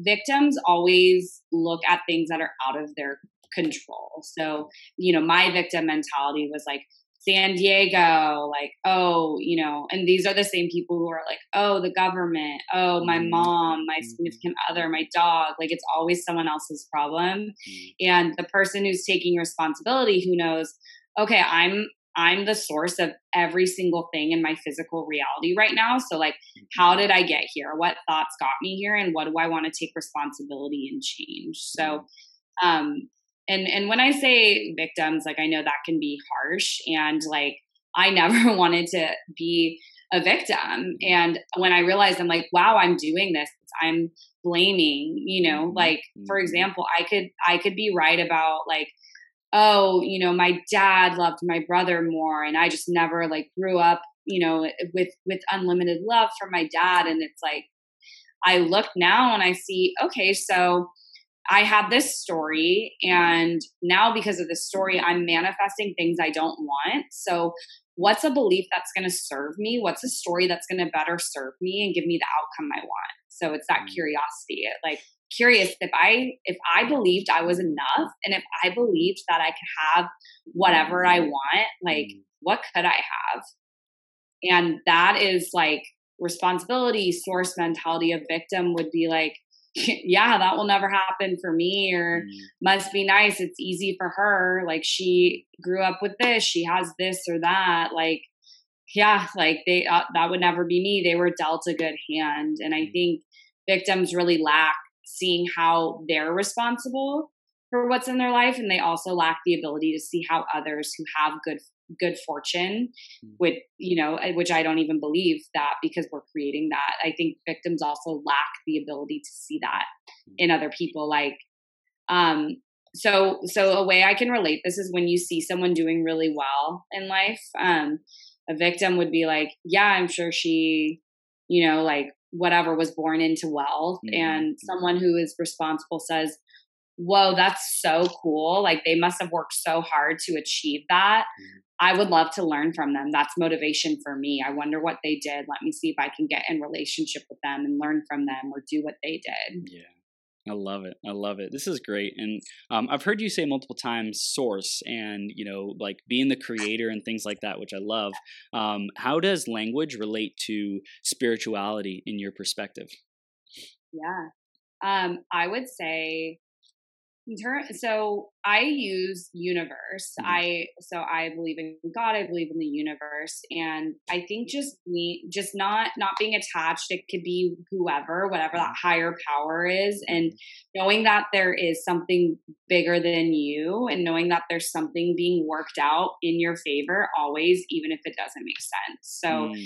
[SPEAKER 2] victims always look at things that are out of their control. So, you know, my victim mentality was like, San Diego, like, oh, you know, and these are the same people who are like, oh, the government, oh, my mm-hmm. mom, my mm-hmm. significant other, my dog. Like, it's always someone else's problem. Mm-hmm. And the person who's taking responsibility, who knows, okay, I'm I'm the source of every single thing in my physical reality right now. So, like, how mm-hmm. did I get here? What thoughts got me here? And what do I want to take responsibility and change? So, mm-hmm. um, and and when I say victims, like, I know that can be harsh, and like, I never wanted to be a victim. Mm-hmm. And when I realized, I'm like, wow, I'm doing this. I'm blaming. You know, like, for example, I could I could be right about like oh, you know, my dad loved my brother more and I just never like grew up, you know, with with unlimited love from my dad and it's like I look now and I see, okay, so I have this story and now because of this story I'm manifesting things I don't want. So what's a belief that's going to serve me? What's a story that's going to better serve me and give me the outcome I want? So it's that mm. curiosity. It like curious if I if I believed I was enough and if I believed that I could have whatever I want, like mm. what could I have? And that is like responsibility, source mentality of victim would be like, yeah, that will never happen for me, or mm. must be nice. It's easy for her. Like she grew up with this, she has this or that. Like, yeah, like they uh, that would never be me. They were dealt a good hand, and I mm. think victims really lack seeing how they're responsible for what's in their life and they also lack the ability to see how others who have good good fortune mm. with you know which i don't even believe that because we're creating that i think victims also lack the ability to see that mm. in other people like um so so a way i can relate this is when you see someone doing really well in life um a victim would be like yeah i'm sure she you know like whatever was born into wealth mm-hmm. and someone who is responsible says whoa that's so cool. Like they must have worked so hard to achieve that. Mm-hmm. i would love to learn from them. That's motivation for me. I wonder what they did. Let me see if i can get in relationship with them and learn from them or do what they did.
[SPEAKER 1] Yeah I love it. I love it. This is great. And um, I've heard you say multiple times source and, you know, like being the creator and things like that, which I love. Um, how does language relate to spirituality in your perspective?
[SPEAKER 2] Yeah. Um, I would say so I use universe. Mm-hmm. I so I believe in God. I believe in the universe, and I think just me, just not not being attached. It could be whoever, whatever that mm-hmm. higher power is, and knowing that there is something bigger than you, and knowing that there's something being worked out in your favor always, even if it doesn't make sense. So. Mm.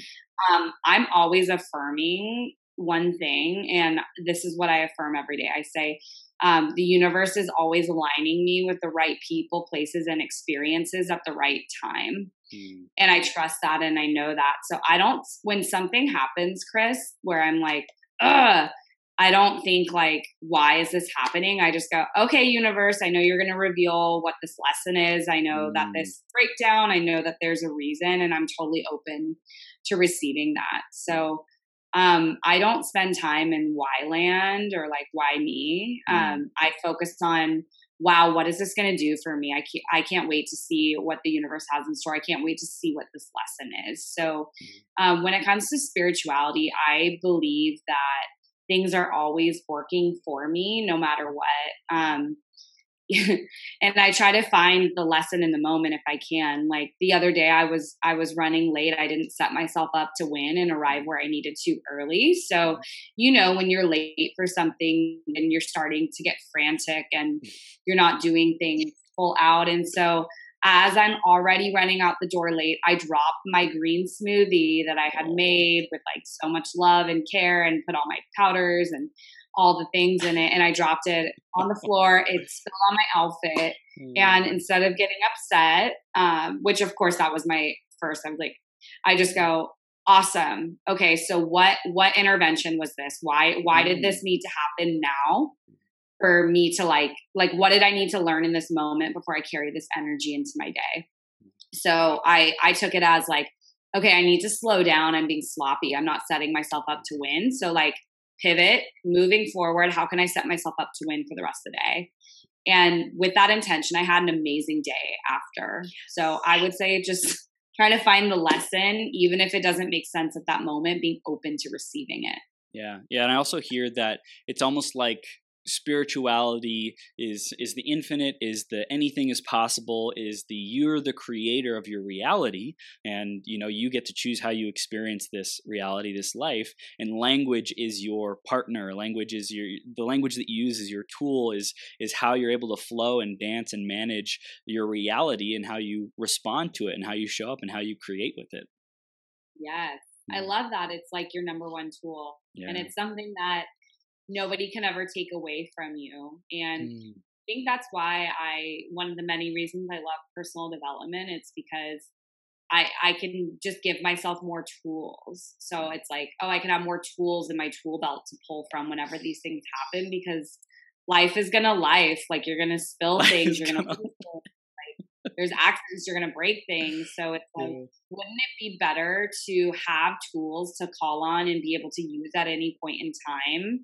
[SPEAKER 2] Um, I'm always affirming one thing, and this is what I affirm every day. I say, um, the universe is always aligning me with the right people, places, and experiences at the right time. Mm. And I trust that and I know that. So I don't, when something happens, Chris, where I'm like, ugh, I don't think like, why is this happening? I just go, okay, universe, I know you're going to reveal what this lesson is. I know mm. that this breakdown, I know that there's a reason, and I'm totally open to receiving that. So um, I don't spend time in why land or like why me. Mm. Um, I focus on wow, what is this going to do for me? I can't, I can't wait to see what the universe has in store. I can't wait to see what this lesson is. So, mm. um, when it comes to spirituality, I believe that things are always working for me no matter what. Um, and I try to find the lesson in the moment if I can. Like the other day I was I was running late. I didn't set myself up to win and arrive where I needed to early. So, you know, when you're late for something and you're starting to get frantic and mm. you're not doing things full out and so as I'm already running out the door late, I drop my green smoothie that I had made with like so much love and care and put all my powders and all the things in it and I dropped it on the floor. It spilled on my outfit. Mm. And instead of getting upset, um, which of course that was my first, I was like, I just go, awesome. Okay, so what what intervention was this? Why why mm. did this need to happen now? For me to like like what did I need to learn in this moment before I carry this energy into my day? So I I took it as like okay, I need to slow down. I'm being sloppy. I'm not setting myself up to win. So like pivot, moving forward. How can I set myself up to win for the rest of the day? And with that intention, I had an amazing day after. So I would say just trying to find the lesson, even if it doesn't make sense at that moment, being open to receiving it.
[SPEAKER 1] Yeah. Yeah. And I also hear that it's almost like spirituality is is the infinite is the anything is possible is the you're the creator of your reality and you know you get to choose how you experience this reality this life and language is your partner language is your the language that you use is your tool is is how you're able to flow and dance and manage your reality and how you respond to it and how you show up and how you create with it
[SPEAKER 2] yes I love that. It's like your number one tool. Yeah. And it's something that nobody can ever take away from you. And mm. I think that's why I, one of the many reasons I love personal development, it's because I, I can just give myself more tools. So it's like, oh, I can have more tools in my tool belt to pull from whenever these things happen because life is gonna life. Like you're gonna spill life things, you're gonna, gonna like there's accidents, you're gonna break things. So it's like, mm. wouldn't it be better to have tools to call on and be able to use at any point in time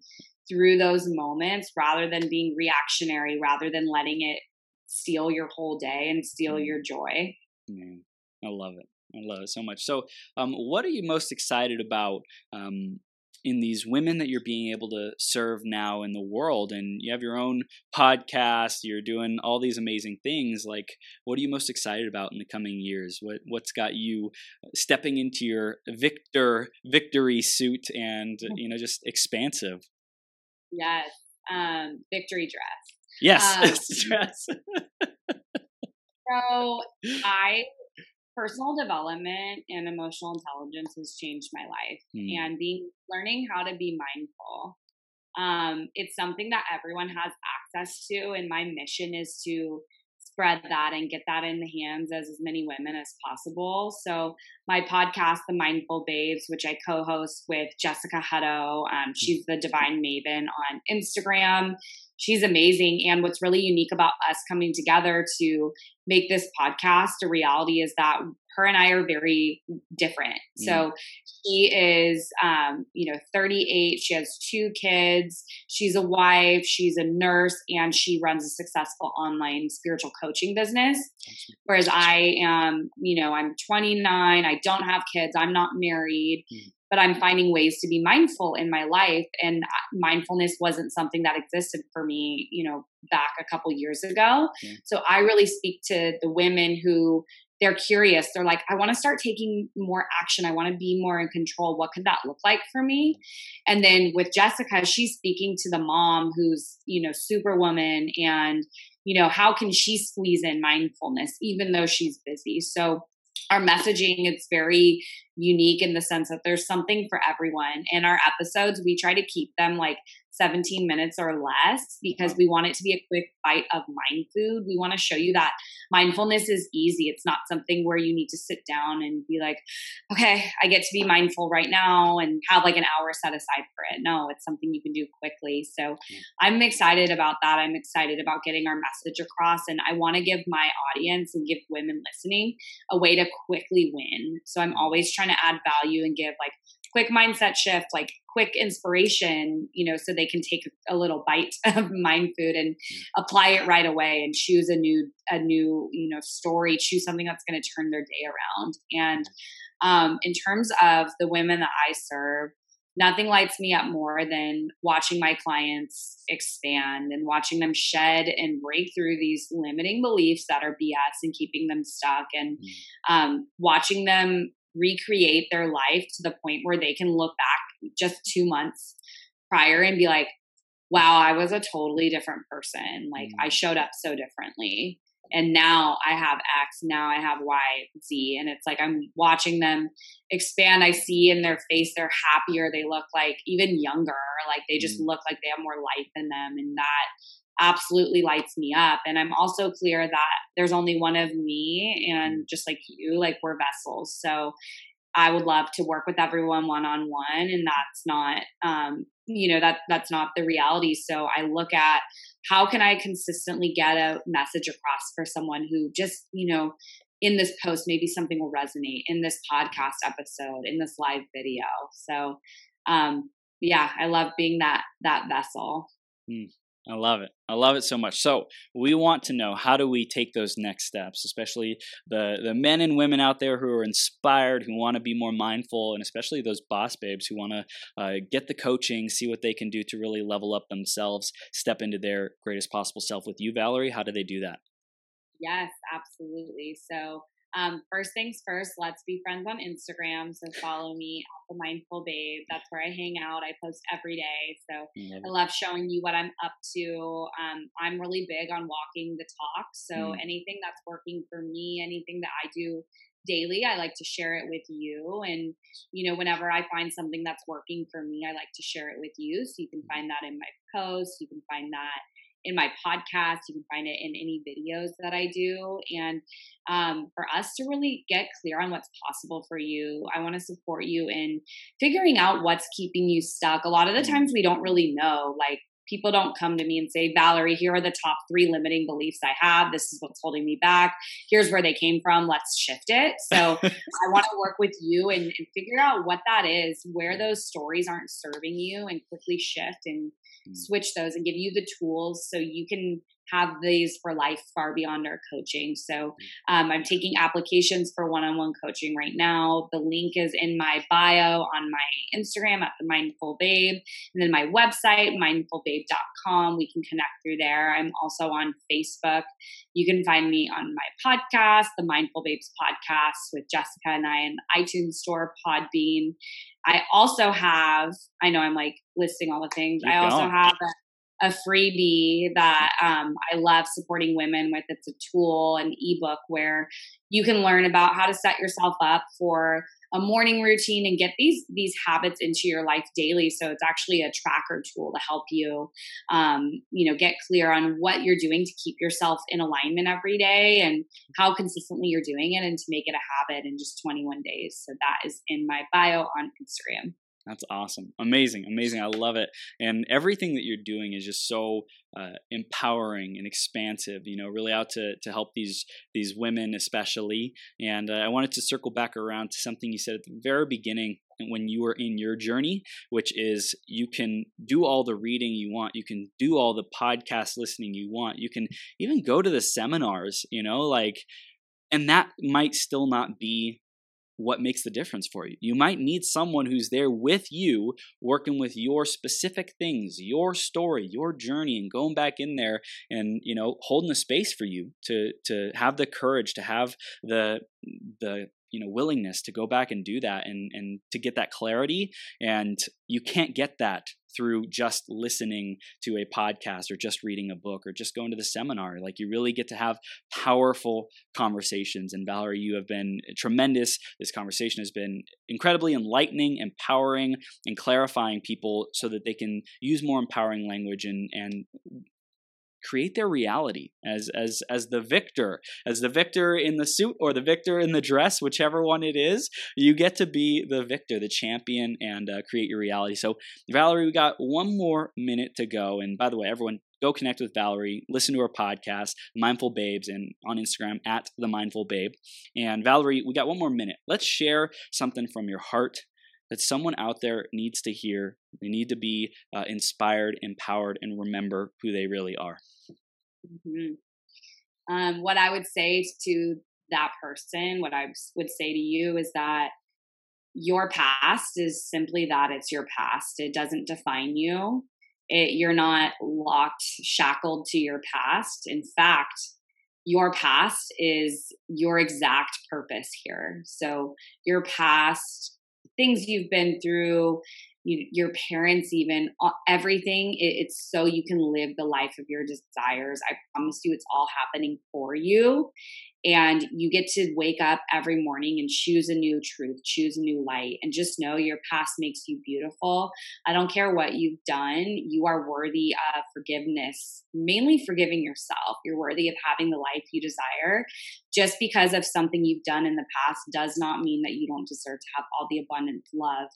[SPEAKER 2] through those moments rather than being reactionary, rather than letting it steal your whole day and steal mm. your joy.
[SPEAKER 1] Man, I love it. I love it so much. So, um, what are you most excited about um, in these women that you're being able to serve now in the world? And you have your own podcast. You're doing all these amazing things. Like, what are you most excited about in the coming years? What What's got you stepping into your victor victory suit and you know just expansive?
[SPEAKER 2] Yes. Um, victory dress.
[SPEAKER 1] Yes, um, dress.
[SPEAKER 2] so I personal development and emotional intelligence has changed my life hmm. and being learning how to be mindful um, it's something that everyone has access to and my mission is to spread that and get that in the hands as, as many women as possible. So my podcast, The Mindful Babes, which I co-host with Jessica Hutto, um, she's the Divine Maven on Instagram. She's amazing. And what's really unique about us coming together to make this podcast a reality is that her and I are very different. Mm. So she is, um, you know, 38. She has two kids. She's a wife. She's a nurse, and she runs a successful online spiritual coaching business. Whereas I am, you know, I'm 29. I don't have kids. I'm not married. Mm. But I'm finding ways to be mindful in my life. And uh, mindfulness wasn't something that existed for me, you know, back a couple years ago. Yeah. So I really speak to the women who they're curious. They're like, I want to start taking more action. I want to be more in control. What could that look like for me? And then with Jessica, she's speaking to the mom who's, you know, superwoman and, you know, how can she squeeze in mindfulness even though she's busy? So our messaging it's very unique in the sense that there's something for everyone. In our episodes we try to keep them like 17 minutes or less because uh-huh. we want it to be a quick bite of mind food. We want to show you that mindfulness is easy. It's not something where you need to sit down and be like, okay, I get to be mindful right now and have like an hour set aside for it. No, it's something you can do quickly. So I'm excited about that. I'm excited about getting our message across. And I want to give my audience and give women listening a way to quickly win. So I'm mm-hmm. always trying to add value and give like quick mindset shift, like quick inspiration, you know, so they can take a little bite of mind food and apply it right away and choose a new, a new, you know, story, choose something that's going to turn their day around. And um, in terms of the women that I serve, nothing lights me up more than watching my clients expand and watching them shed and break through these limiting beliefs that are BS and keeping them stuck and mm. um, watching them recreate their life to the point where they can look back just two months prior and be like, wow, I was a totally different person. Like mm. I showed up so differently. And now I have X, now I have Y, Z. And it's like I'm watching them expand. I see in their face they're happier. They look like even younger. Like they just mm. look like they have more life in them. And that absolutely lights me up. And I'm also clear that there's only one of me, and mm. just like you, like we're vessels. So I would love to work with everyone one on one, and that's not, um, you know, that that's not the reality. So I look at how can I consistently get a message across for someone who just, you know, in this post maybe something will resonate in this podcast episode, in this live video. So, um, yeah, I love being that that vessel.
[SPEAKER 1] Mm. I love it. I love it so much. So we want to know how do we take those next steps, especially the the men and women out there who are inspired, who want to be more mindful, and especially those boss babes who want to uh, get the coaching, see what they can do to really level up themselves, step into their greatest possible self. With you, Valerie, how do they do that?
[SPEAKER 2] Yes, absolutely. So um, first things first, let's be friends on Instagram. So follow me at the Mindful Babe. That's where I hang out. I post every day. So mm-hmm. I love showing you what I'm up to. Um, I'm really big on walking the talk. So mm-hmm. anything that's working for me, anything that I do daily, I like to share it with you. And, you know, whenever I find something that's working for me, I like to share it with you. So you can mm-hmm. find that in my posts. You can find that in my podcast. You can find it in any videos that I do. And um, for us to really get clear on what's possible for you, I want to support you in figuring out what's keeping you stuck. A lot of the mm. times we don't really know, like, people don't come to me and say, Valerie, here are the top three limiting beliefs I have. This is what's holding me back. Here's where they came from. Let's shift it. So I want to work with you and, and, figure out what that is, where those stories aren't serving you, and quickly shift and. Switch those and give you the tools so you can have these for life far beyond our coaching. So mm. um, I'm taking applications for one-on-one coaching right now. The link is in my bio on my Instagram at the Mindful Babe, and then my website mindfulbabe.com. We can connect through there. I'm also on Facebook. You can find me on my podcast, the Mindful Babes podcast with Jessica and I, in iTunes Store, Podbean, I also have, I know I'm like listing all the things. Keep I also going. have a, freebie that um, I love supporting women with. It's a tool, an ebook where you can learn about how to set yourself up for a morning routine and get these these habits into your life daily. So it's actually a tracker tool to help you um, you know get clear on what you're doing to keep yourself in alignment every day and how consistently you're doing it and to make it a habit in just 21 days. So that is in my bio on instagram
[SPEAKER 1] that's awesome. Amazing. Amazing. I love it. And everything that you're doing is just so uh, empowering and expansive, you know, really out to, to help these, these women especially. And uh, I wanted to circle back around to something you said at the very beginning when you were in your journey, which is you can do all the reading you want, you can do all the podcast listening you want, you can even go to the seminars, you know, like, and that might still not be what makes the difference for you. You might need someone who's there with you, working with your specific things, your story, your journey, and going back in there and you know holding the space for you to to have the courage, to have the the you know willingness to go back and do that and and to get that clarity. And you can't get that through just listening to a podcast or just reading a book or just going to the seminar. Like you really get to have powerful conversations. And Valerie you have been tremendous. This conversation has been incredibly enlightening empowering and clarifying people so that they can use more empowering language and and create their reality as as as the victor as the victor in the suit or the victor in the dress whichever one it is you get to be the victor the champion and uh, create your reality so valerie we got one more minute to go and by the way everyone go connect with Valerie, listen to her podcast, Mindful Babes, and on Instagram at the Mindful Babe. And Valerie, we got one more minute. Let's share something from your heart that someone out there needs to hear. They need to be uh, inspired, empowered, and remember who they really are.
[SPEAKER 2] Mm-hmm. Um, what I would say to that person, what I would say to you is that your past is simply that it's your past. It doesn't define you. It, you're not locked, shackled to your past. In fact, your past is your exact purpose here. So, your past things you've been through, you, your parents, even everything. It, it's so you can live the life of your desires. I promise you, it's all happening for you and you get to wake up every morning and choose a new truth choose a new light and just know your past makes you beautiful. I don't care what you've done you are worthy of forgiveness mainly forgiving yourself. You're worthy of having the life you desire. Just because of something you've done in the past does not mean that you don't deserve to have all the abundant love.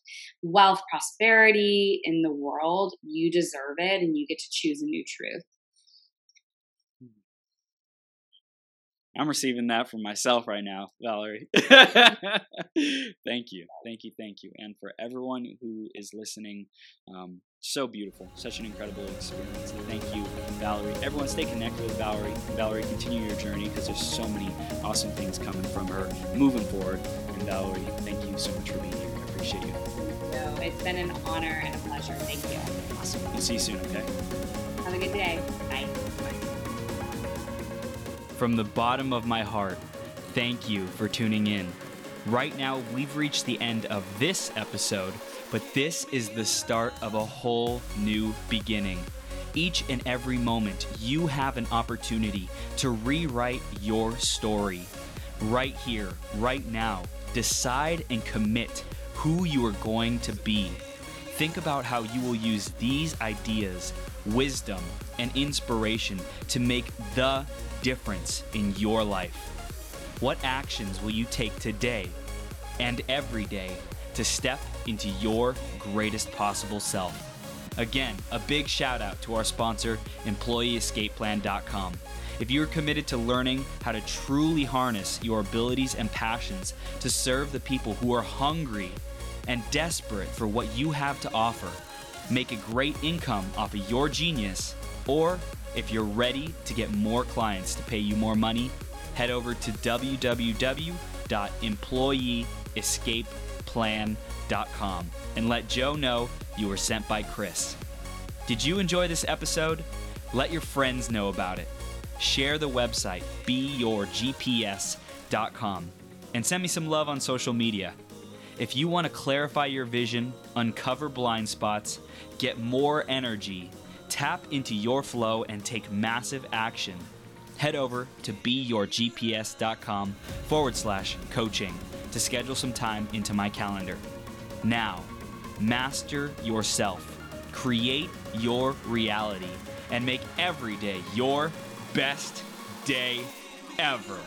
[SPEAKER 2] Wealth prosperity in the world you deserve it and you get to choose a new truth
[SPEAKER 1] I'm receiving that from myself right now, Valerie. thank you, thank you, thank you, and for everyone who is listening. Um, so beautiful, such an incredible experience. Thank you, Valerie. Everyone, stay connected with Valerie. Valerie, continue your journey because there's so many awesome things coming from her moving forward. And Valerie, thank you so much for being here. I appreciate you.
[SPEAKER 2] No, it's been an honor and a pleasure. Thank you.
[SPEAKER 1] Awesome. We'll see you soon. Okay.
[SPEAKER 2] Have a good day. Bye.
[SPEAKER 1] From the bottom of my heart, thank you for tuning in. Right now, we've reached the end of this episode, but this is the start of a whole new beginning. Each and every moment, you have an opportunity to rewrite your story. Right here, right now, decide and commit who you are going to be. Think about how you will use these ideas, wisdom, and inspiration to make the difference in your life? What actions will you take today and every day to step into your greatest possible self? Again, a big shout out to our sponsor, EmployeeEscapePlan.com. If you're committed to learning how to truly harness your abilities and passions to serve the people who are hungry and desperate for what you have to offer, make a great income off of your genius, or if you're ready to get more clients to pay you more money, head over to www.employeeescapeplan.com and let Joe know you were sent by Chris. Did you enjoy this episode? Let your friends know about it. Share the website, beyourgps.com, and send me some love on social media. If you want to clarify your vision, uncover blind spots, get more energy, Tap into your flow and take massive action. Head over to beyourgps.com forward slash coaching to schedule some time into my calendar. Now, master yourself, create your reality, and make every day your best day ever.